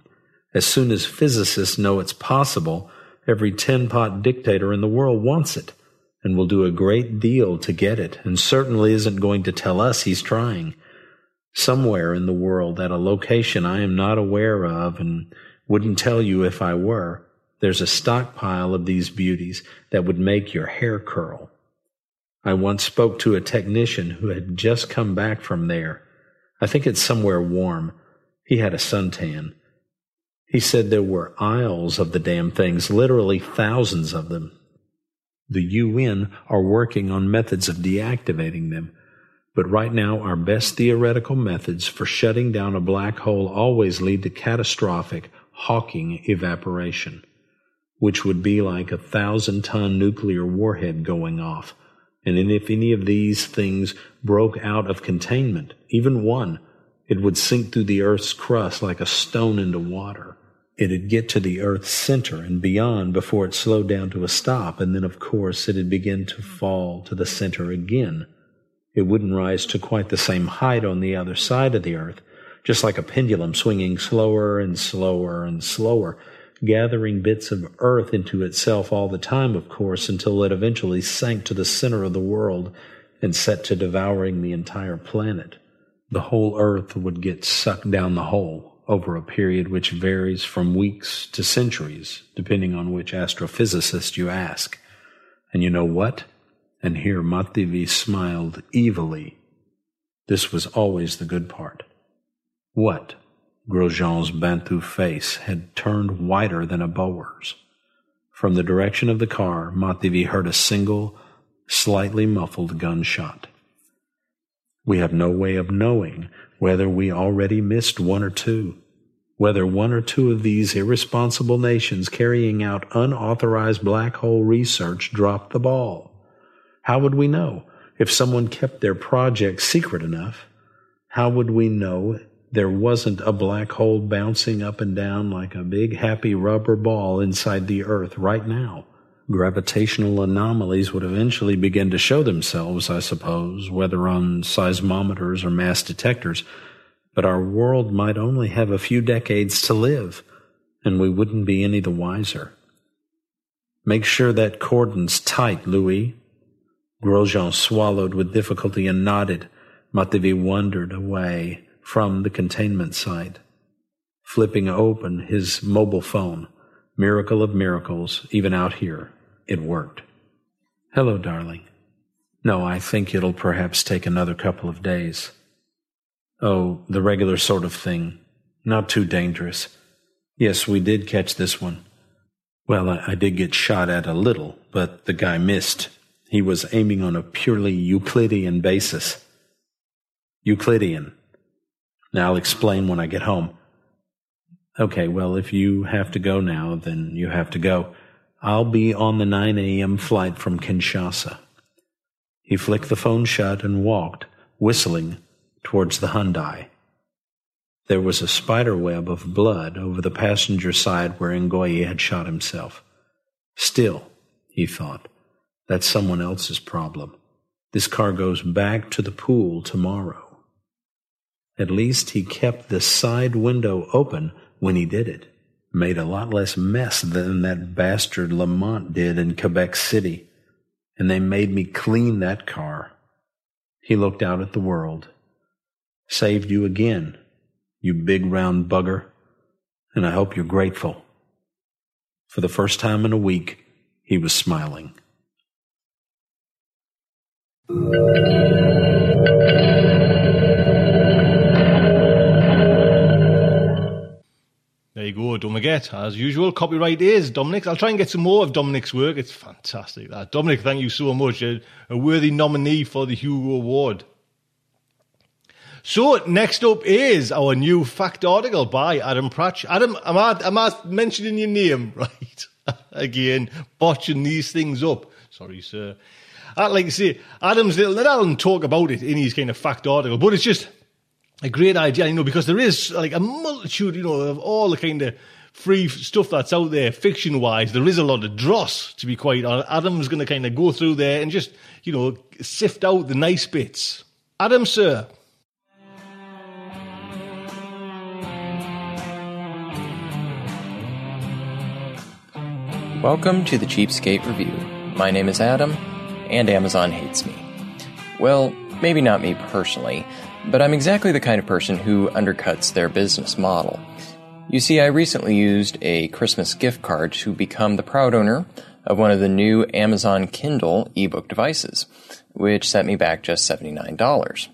As soon as physicists know it's possible, every tin pot dictator in the world wants it, and will do a great deal to get it, and certainly isn't going to tell us he's trying. Somewhere in the world, at a location I am not aware of and wouldn't tell you if I were, there's a stockpile of these beauties that would make your hair curl. I once spoke to a technician who had just come back from there. I think it's somewhere warm. He had a suntan. He said there were aisles of the damn things, literally thousands of them. The UN are working on methods of deactivating them, but right now our best theoretical methods for shutting down a black hole always lead to catastrophic Hawking evaporation which would be like a thousand ton nuclear warhead going off. And if any of these things broke out of containment, even one, it would sink through the Earth's crust like a stone into water. It'd get to the Earth's center and beyond before it slowed down to a stop, and then, of course, it'd begin to fall to the center again. It wouldn't rise to quite the same height on the other side of the Earth, just like a pendulum swinging slower and slower and slower gathering bits of earth into itself all the time, of course, until it eventually sank to the center of the world and set to devouring the entire planet. The whole earth would get sucked down the hole over a period which varies from weeks to centuries, depending on which astrophysicist you ask. And you know what? And here Mativi smiled evilly. This was always the good part. What? Grosjean's Bantu face had turned whiter than a Boer's. From the direction of the car, Mativi heard a single, slightly muffled gunshot. We have no way of knowing whether we already missed one or two, whether one or two of these irresponsible nations carrying out unauthorized black hole research dropped the ball. How would we know if someone kept their project secret enough? How would we know there wasn't a black hole bouncing up and down like a big happy rubber ball inside the earth right now. Gravitational anomalies would eventually begin to show themselves, I suppose, whether on seismometers or mass detectors, but our world might only have a few decades to live, and we wouldn't be any the wiser. Make sure that cordon's tight, Louis. Grosjean swallowed with difficulty and nodded. Mativi wandered away from the containment site, flipping open his mobile phone. Miracle of miracles, even out here, it worked. Hello, darling. No, I think it'll perhaps take another couple of days. Oh, the regular sort of thing. Not too dangerous. Yes, we did catch this one. Well, I, I did get shot at a little, but the guy missed. He was aiming on a purely Euclidean basis. Euclidean. Now I'll explain when I get home. Okay, well, if you have to go now, then you have to go. I'll be on the 9 a.m. flight from Kinshasa. He flicked the phone shut and walked, whistling, towards the Hyundai. There was a spider web of blood over the passenger side where Ngoye had shot himself. Still, he thought, that's someone else's problem. This car goes back to the pool tomorrow. At least he kept the side window open when he did it. Made a lot less mess than that bastard Lamont did in Quebec City. And they made me clean that car. He looked out at the world. Saved you again, you big round bugger. And I hope you're grateful. For the first time in a week, he was smiling. There you go, don't forget, as usual, copyright is Dominic's. I'll try and get some more of Dominic's work. It's fantastic. That. Dominic, thank you so much. A, a worthy nominee for the Hugo Award. So next up is our new fact article by Adam Pracht. Adam, am I, am I mentioning your name right? Again, botching these things up. Sorry, sir. I'd like to say, Adam's little, let Alan talk about it in his kind of fact article, but it's just, a great idea, you know, because there is like a multitude, you know, of all the kind of free stuff that's out there, fiction wise. There is a lot of dross, to be quite honest. Adam's going to kind of go through there and just, you know, sift out the nice bits. Adam, sir. Welcome to the Cheapskate Review. My name is Adam, and Amazon hates me. Well, maybe not me personally but I'm exactly the kind of person who undercuts their business model. You see, I recently used a Christmas gift card to become the proud owner of one of the new Amazon Kindle ebook devices, which set me back just $79.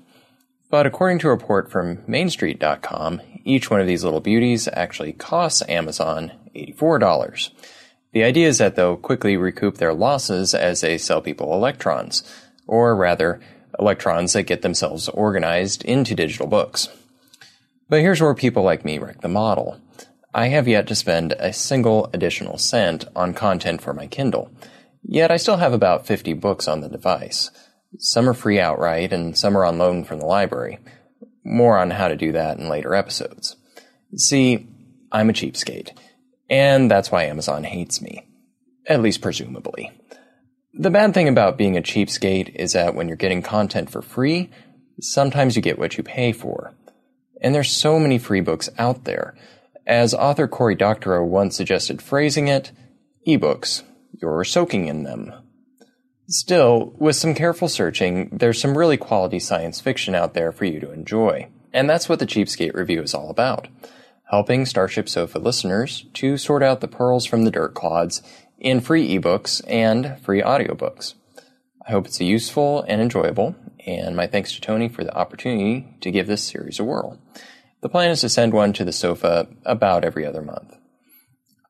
But according to a report from MainStreet.com, each one of these little beauties actually costs Amazon $84. The idea is that they'll quickly recoup their losses as they sell people electrons, or rather, electrons that get themselves organized into digital books. But here's where people like me wreck the model. I have yet to spend a single additional cent on content for my Kindle, yet I still have about 50 books on the device. Some are free outright and some are on loan from the library. More on how to do that in later episodes. See, I'm a cheapskate, and that's why Amazon hates me. At least presumably. The bad thing about being a cheapskate is that when you're getting content for free, sometimes you get what you pay for. And there's so many free books out there. As author Cory Doctorow once suggested phrasing it, ebooks, you're soaking in them. Still, with some careful searching, there's some really quality science fiction out there for you to enjoy. And that's what the Cheapskate Review is all about. Helping Starship Sofa listeners to sort out the pearls from the dirt clods in free ebooks and free audiobooks. I hope it's useful and enjoyable, and my thanks to Tony for the opportunity to give this series a whirl. The plan is to send one to the sofa about every other month.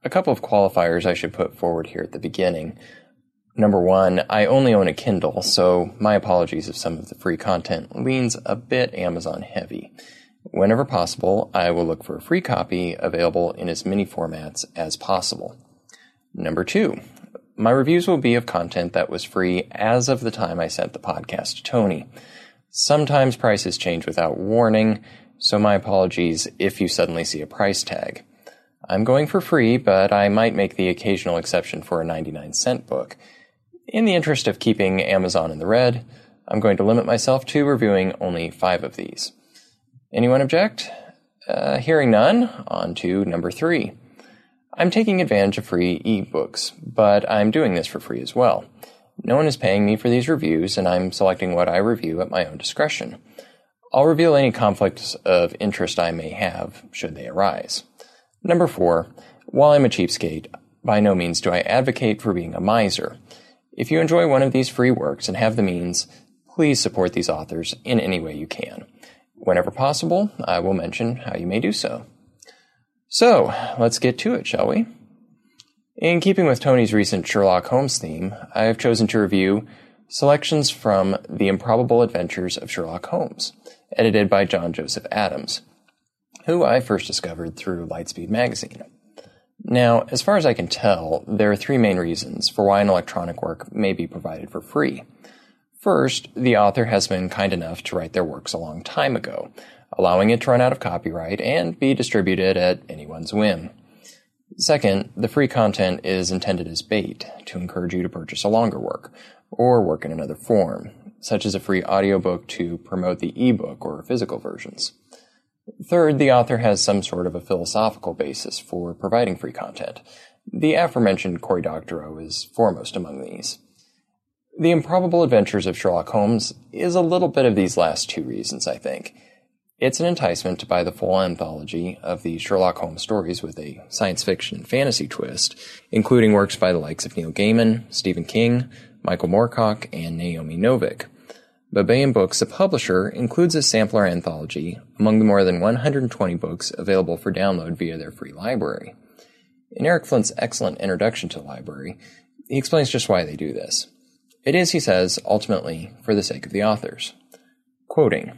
A couple of qualifiers I should put forward here at the beginning. Number one, I only own a Kindle, so my apologies if some of the free content leans a bit Amazon heavy. Whenever possible, I will look for a free copy available in as many formats as possible. Number two, my reviews will be of content that was free as of the time I sent the podcast to Tony. Sometimes prices change without warning, so my apologies if you suddenly see a price tag. I'm going for free, but I might make the occasional exception for a 99 cent book. In the interest of keeping Amazon in the red, I'm going to limit myself to reviewing only five of these. Anyone object? Uh, hearing none, on to number three. I'm taking advantage of free ebooks, but I'm doing this for free as well. No one is paying me for these reviews, and I'm selecting what I review at my own discretion. I'll reveal any conflicts of interest I may have, should they arise. Number four, while I'm a cheapskate, by no means do I advocate for being a miser. If you enjoy one of these free works and have the means, please support these authors in any way you can. Whenever possible, I will mention how you may do so. So, let's get to it, shall we? In keeping with Tony's recent Sherlock Holmes theme, I have chosen to review selections from The Improbable Adventures of Sherlock Holmes, edited by John Joseph Adams, who I first discovered through Lightspeed magazine. Now, as far as I can tell, there are three main reasons for why an electronic work may be provided for free. First, the author has been kind enough to write their works a long time ago, allowing it to run out of copyright and be distributed at anyone's whim. Second, the free content is intended as bait to encourage you to purchase a longer work or work in another form, such as a free audiobook to promote the ebook or physical versions. Third, the author has some sort of a philosophical basis for providing free content. The aforementioned Cory Doctorow is foremost among these. The Improbable Adventures of Sherlock Holmes is a little bit of these last two reasons, I think. It's an enticement to buy the full anthology of the Sherlock Holmes stories with a science fiction and fantasy twist, including works by the likes of Neil Gaiman, Stephen King, Michael Moorcock, and Naomi Novik. Baen Books, a publisher, includes a sampler anthology among the more than 120 books available for download via their free library. In Eric Flint's excellent introduction to the library, he explains just why they do this. It is, he says, ultimately for the sake of the authors. Quoting,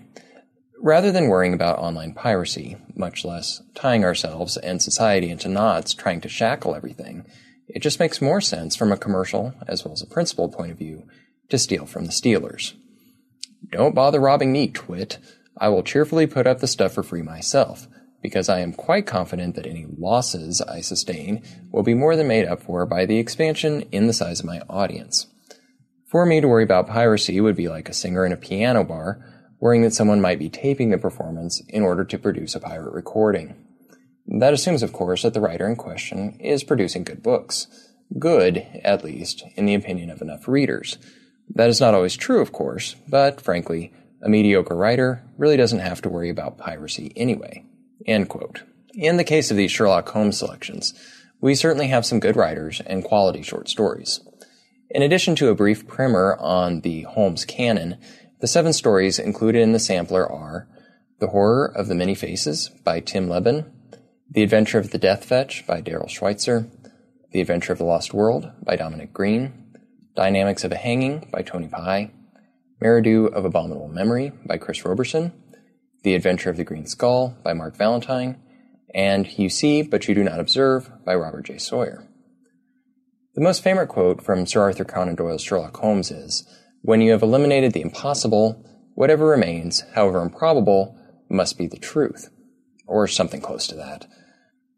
Rather than worrying about online piracy, much less tying ourselves and society into knots trying to shackle everything, it just makes more sense from a commercial as well as a principled point of view to steal from the stealers. Don't bother robbing me, twit. I will cheerfully put up the stuff for free myself, because I am quite confident that any losses I sustain will be more than made up for by the expansion in the size of my audience. For me to worry about piracy would be like a singer in a piano bar worrying that someone might be taping the performance in order to produce a pirate recording. That assumes, of course, that the writer in question is producing good books. Good, at least, in the opinion of enough readers. That is not always true, of course, but frankly, a mediocre writer really doesn't have to worry about piracy anyway. End quote. In the case of these Sherlock Holmes selections, we certainly have some good writers and quality short stories. In addition to a brief primer on the Holmes canon, the seven stories included in the sampler are The Horror of the Many Faces by Tim Lebbon, The Adventure of the Death Fetch by Darrell Schweitzer, The Adventure of the Lost World by Dominic Green, Dynamics of a Hanging by Tony Pi, Merridew of Abominable Memory by Chris Roberson, The Adventure of the Green Skull by Mark Valentine, and You See But You Do Not Observe by Robert J. Sawyer. The most famous quote from Sir Arthur Conan Doyle's Sherlock Holmes is, when you have eliminated the impossible, whatever remains, however improbable, must be the truth. Or something close to that.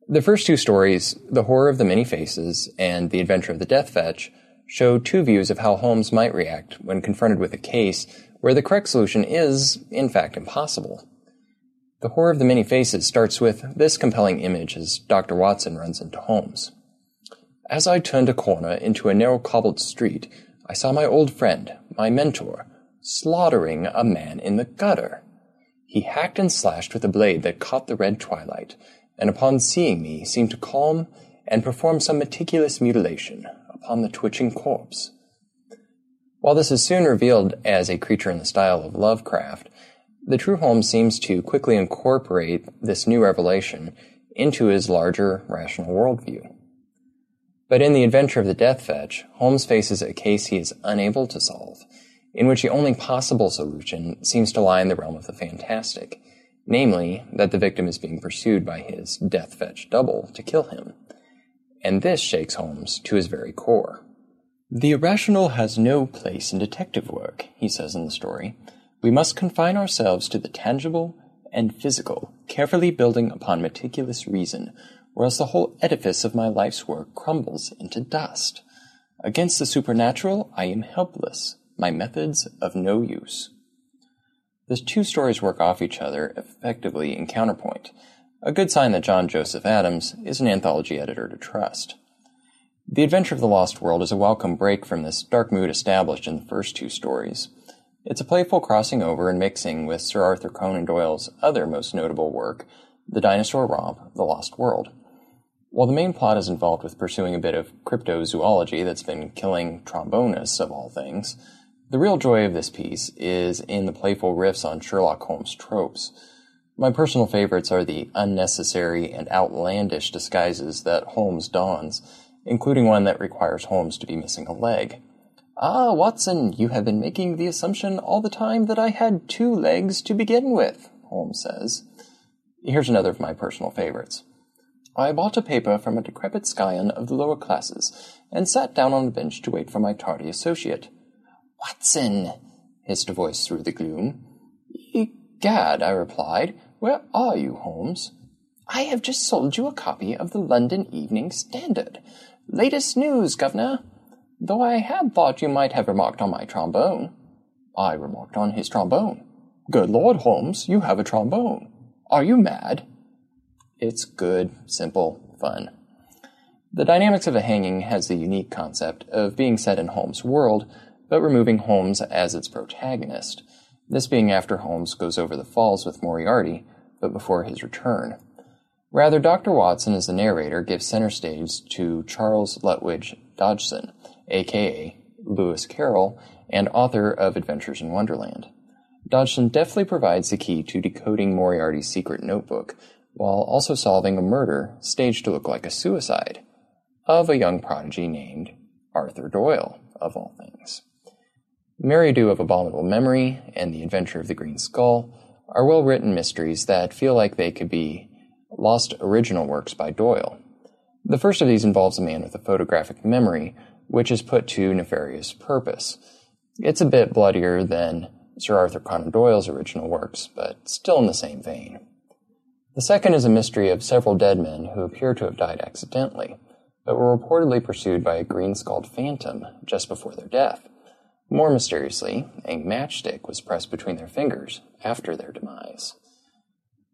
The first two stories, The Horror of the Many Faces and The Adventure of the Death Fetch, show two views of how Holmes might react when confronted with a case where the correct solution is, in fact, impossible. The Horror of the Many Faces starts with this compelling image as Dr. Watson runs into Holmes. As I turned a corner into a narrow cobbled street, I saw my old friend, my mentor, slaughtering a man in the gutter. He hacked and slashed with a blade that caught the red twilight, and upon seeing me seemed to calm and perform some meticulous mutilation upon the twitching corpse. While this is soon revealed as a creature in the style of Lovecraft, the true Holmes seems to quickly incorporate this new revelation into his larger rational worldview. But in The Adventure of the Death Fetch, Holmes faces a case he is unable to solve, in which the only possible solution seems to lie in the realm of the fantastic, namely, that the victim is being pursued by his Death Fetch double to kill him. And this shakes Holmes to his very core. The irrational has no place in detective work, he says in the story. We must confine ourselves to the tangible and physical, carefully building upon meticulous reason, or else the whole edifice of my life's work crumbles into dust. Against the supernatural, I am helpless, my methods of no use. The two stories work off each other effectively in counterpoint, a good sign that John Joseph Adams is an anthology editor to trust. The Adventure of the Lost World is a welcome break from this dark mood established in the first two stories. It's a playful crossing over and mixing with Sir Arthur Conan Doyle's other most notable work, The Dinosaur Romp, The Lost World. While the main plot is involved with pursuing a bit of cryptozoology that's been killing trombonists of all things, the real joy of this piece is in the playful riffs on Sherlock Holmes tropes. My personal favorites are the unnecessary and outlandish disguises that Holmes dons, including one that requires Holmes to be missing a leg. Ah, Watson, you have been making the assumption all the time that I had two legs to begin with, Holmes says. Here's another of my personal favorites. I bought a paper from a decrepit scion of the lower classes, and sat down on a bench to wait for my tardy associate. Watson, hissed a voice through the gloom. Egad, I replied, where are you, Holmes? I have just sold you a copy of the London Evening Standard. Latest news, Governor. Though I had thought you might have remarked on my trombone. I remarked on his trombone. Good Lord, Holmes, you have a trombone. Are you mad? It's good, simple, fun. The dynamics of a hanging has the unique concept of being set in Holmes' world, but removing Holmes as its protagonist. This being after Holmes goes over the falls with Moriarty, but before his return. Rather, Dr. Watson, as the narrator, gives center stage to Charles Lutwidge Dodgson, aka Lewis Carroll, and author of Adventures in Wonderland. Dodgson deftly provides the key to decoding Moriarty's secret notebook, while also solving a murder staged to look like a suicide of a young prodigy named Arthur Doyle, of all things. Merridew of Abominable Memory and The Adventure of the Green Skull are well written mysteries that feel like they could be lost original works by Doyle. The first of these involves a man with a photographic memory, which is put to nefarious purpose. It's a bit bloodier than Sir Arthur Conan Doyle's original works, but still in the same vein. The second is a mystery of several dead men who appear to have died accidentally, but were reportedly pursued by a green skulled phantom just before their death. More mysteriously, a matchstick was pressed between their fingers after their demise.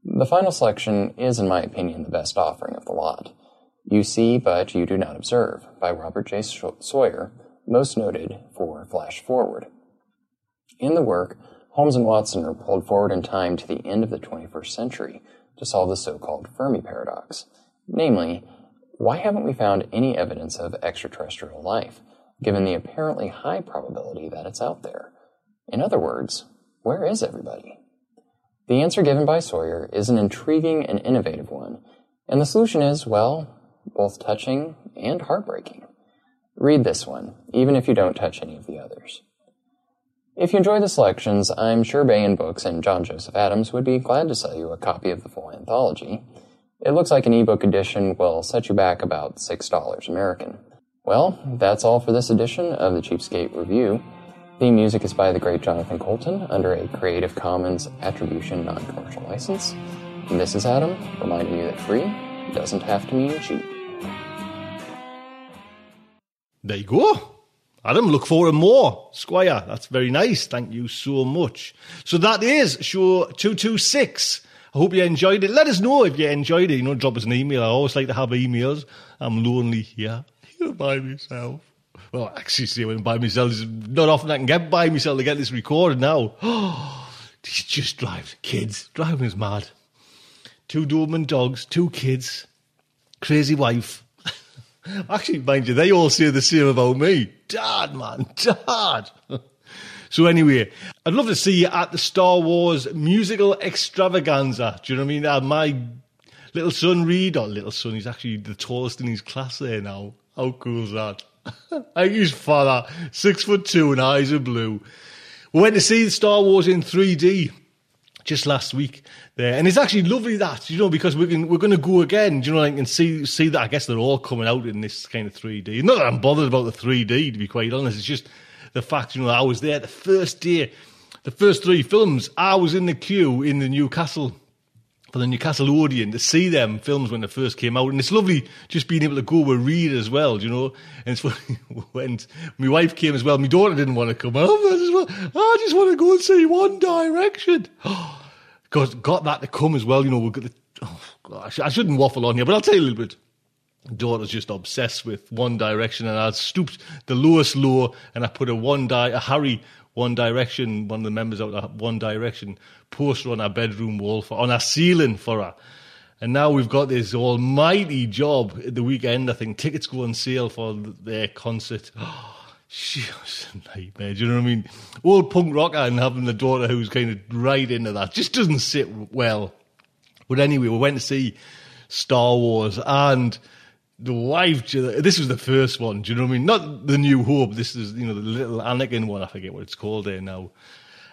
The final selection is, in my opinion, the best offering of the lot. You See But You Do Not Observe by Robert J. Sawyer, most noted for Flash Forward. In the work, Holmes and Watson are pulled forward in time to the end of the 21st century to solve the so-called Fermi paradox. Namely, why haven't we found any evidence of extraterrestrial life, given the apparently high probability that it's out there? In other words, where is everybody? The answer given by Sawyer is an intriguing and innovative one, and the solution is, well, both touching and heartbreaking. Read this one, even if you don't touch any of the others. If you enjoy the selections, I'm sure Baen Books and John Joseph Adams would be glad to sell you a copy of the full anthology. It looks like an ebook edition will set you back about $6 American. Well, that's all for this edition of the Cheapskate Review. Theme music is by the great Jonathan Coulton under a Creative Commons Attribution Non-Commercial License. And this is Adam, reminding you that free doesn't have to mean cheap. There you go. Adam, look forward more. Squire, that's very nice. Thank you so much. So that is show 226. I hope you enjoyed it. Let us know if you enjoyed it. You know, drop us an email. I always like to have emails. I'm lonely here, here by myself. Well, actually, see, when by myself, it's not often I can get by myself to get this recorded now. Oh, just drive kids. Driving us mad. Two Doberman dogs, two kids, crazy wife. Actually, mind you, they all say the same about me. Dad, man, dad. so anyway, I'd love to see you at the Star Wars musical extravaganza. Do you know what I mean? Uh, my little son Reed, or little son, he's actually the tallest in his class there now. How cool is that? I his father, six foot two and eyes are blue. We went to see the Star Wars in 3D just last week there, and it's actually lovely that you know because we can we're going to go again. You know, like, and see see that I guess they're all coming out in this kind of 3D. Not that I'm bothered about the 3D to be quite honest. It's just the fact you know I was there the first day, the first three films. I was in the queue in the Newcastle for the Newcastle Odeon to see them films when they first came out, and it's lovely just being able to go with Reed as well, you know. And it's funny when my wife came as well. My daughter didn't want to come. Oh, I just want, I just want to go and see One Direction. got got that to come as well, you know. We've got the, oh, gosh, I shouldn't waffle on here, but I'll tell you a little bit. Daughter's just obsessed with One Direction, and I stooped the lowest low, and I put a One Di a Harry One Direction, one of the members of One Direction poster on our bedroom wall for on our ceiling for her. And now we've got this almighty job at the weekend. I think tickets go on sale for their concert. Oh, she was a nightmare. Do you know what I mean? Old punk rocker and having the daughter who's kind of right into that just doesn't sit well. But anyway, we went to see Star Wars and the wife. This was the first one. Do you know what I mean? Not the New Hope. This is you know the little Anakin one. I forget what it's called there now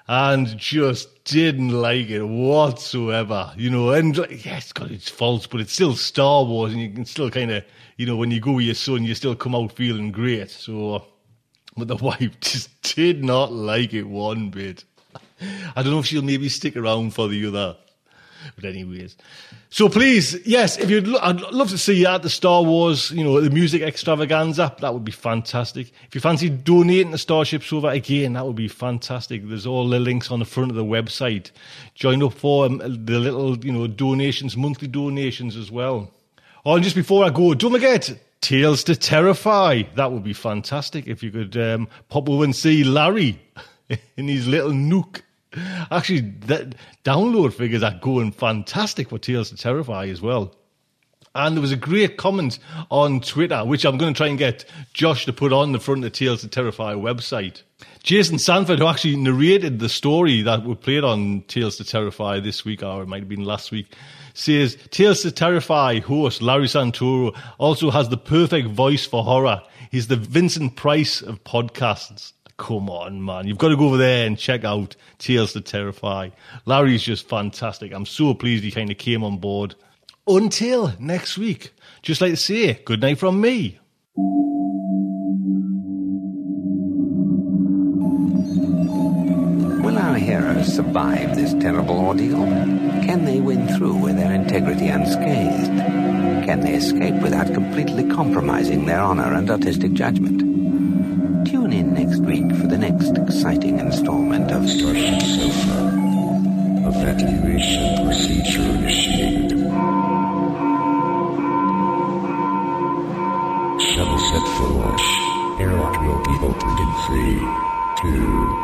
and just didn't like it whatsoever. You know, and like, yeah, it's its false, but it's still Star Wars, and you can still kind of, you know, when you go with your son, you still come out feeling great. So, but the wife just did not like it one bit. I don't know if she'll maybe stick around for the other but anyways, so please, yes, if you'd, lo- I'd love to see you at the Star Wars, you know, the music extravaganza. That would be fantastic. If you fancy donating to Starship Sofa again, that would be fantastic. There's all the links on the front of the website. Join up for um, the little, you know, donations, monthly donations as well. Oh, and just before I go, don't forget Tales to Terrify. That would be fantastic if you could um, pop over and see Larry in his little nook Actually, that download figures are going fantastic for Tales to Terrify as well. And there was a great comment on Twitter, which I'm going to try and get Josh to put on the front of the Tales to Terrify website. Jason Sanford, who actually narrated the story that we played on Tales to Terrify this week, or it might have been last week, says Tales to Terrify host Larry Santoro also has the perfect voice for horror. He's the Vincent Price of podcasts. Come on, man. You've got to go over there and check out Tales to Terrify. Larry's just fantastic. I'm so pleased he kind of came on board. Until next week, just like to say, good night from me. Will our heroes survive this terrible ordeal? Can they win through with their integrity unscathed? Can they escape without completely compromising their honor and artistic judgment? The next exciting installment of Starship Sofa. Evacuation procedure initiated. Shuttle set for launch. Airlock will be opened in three, two,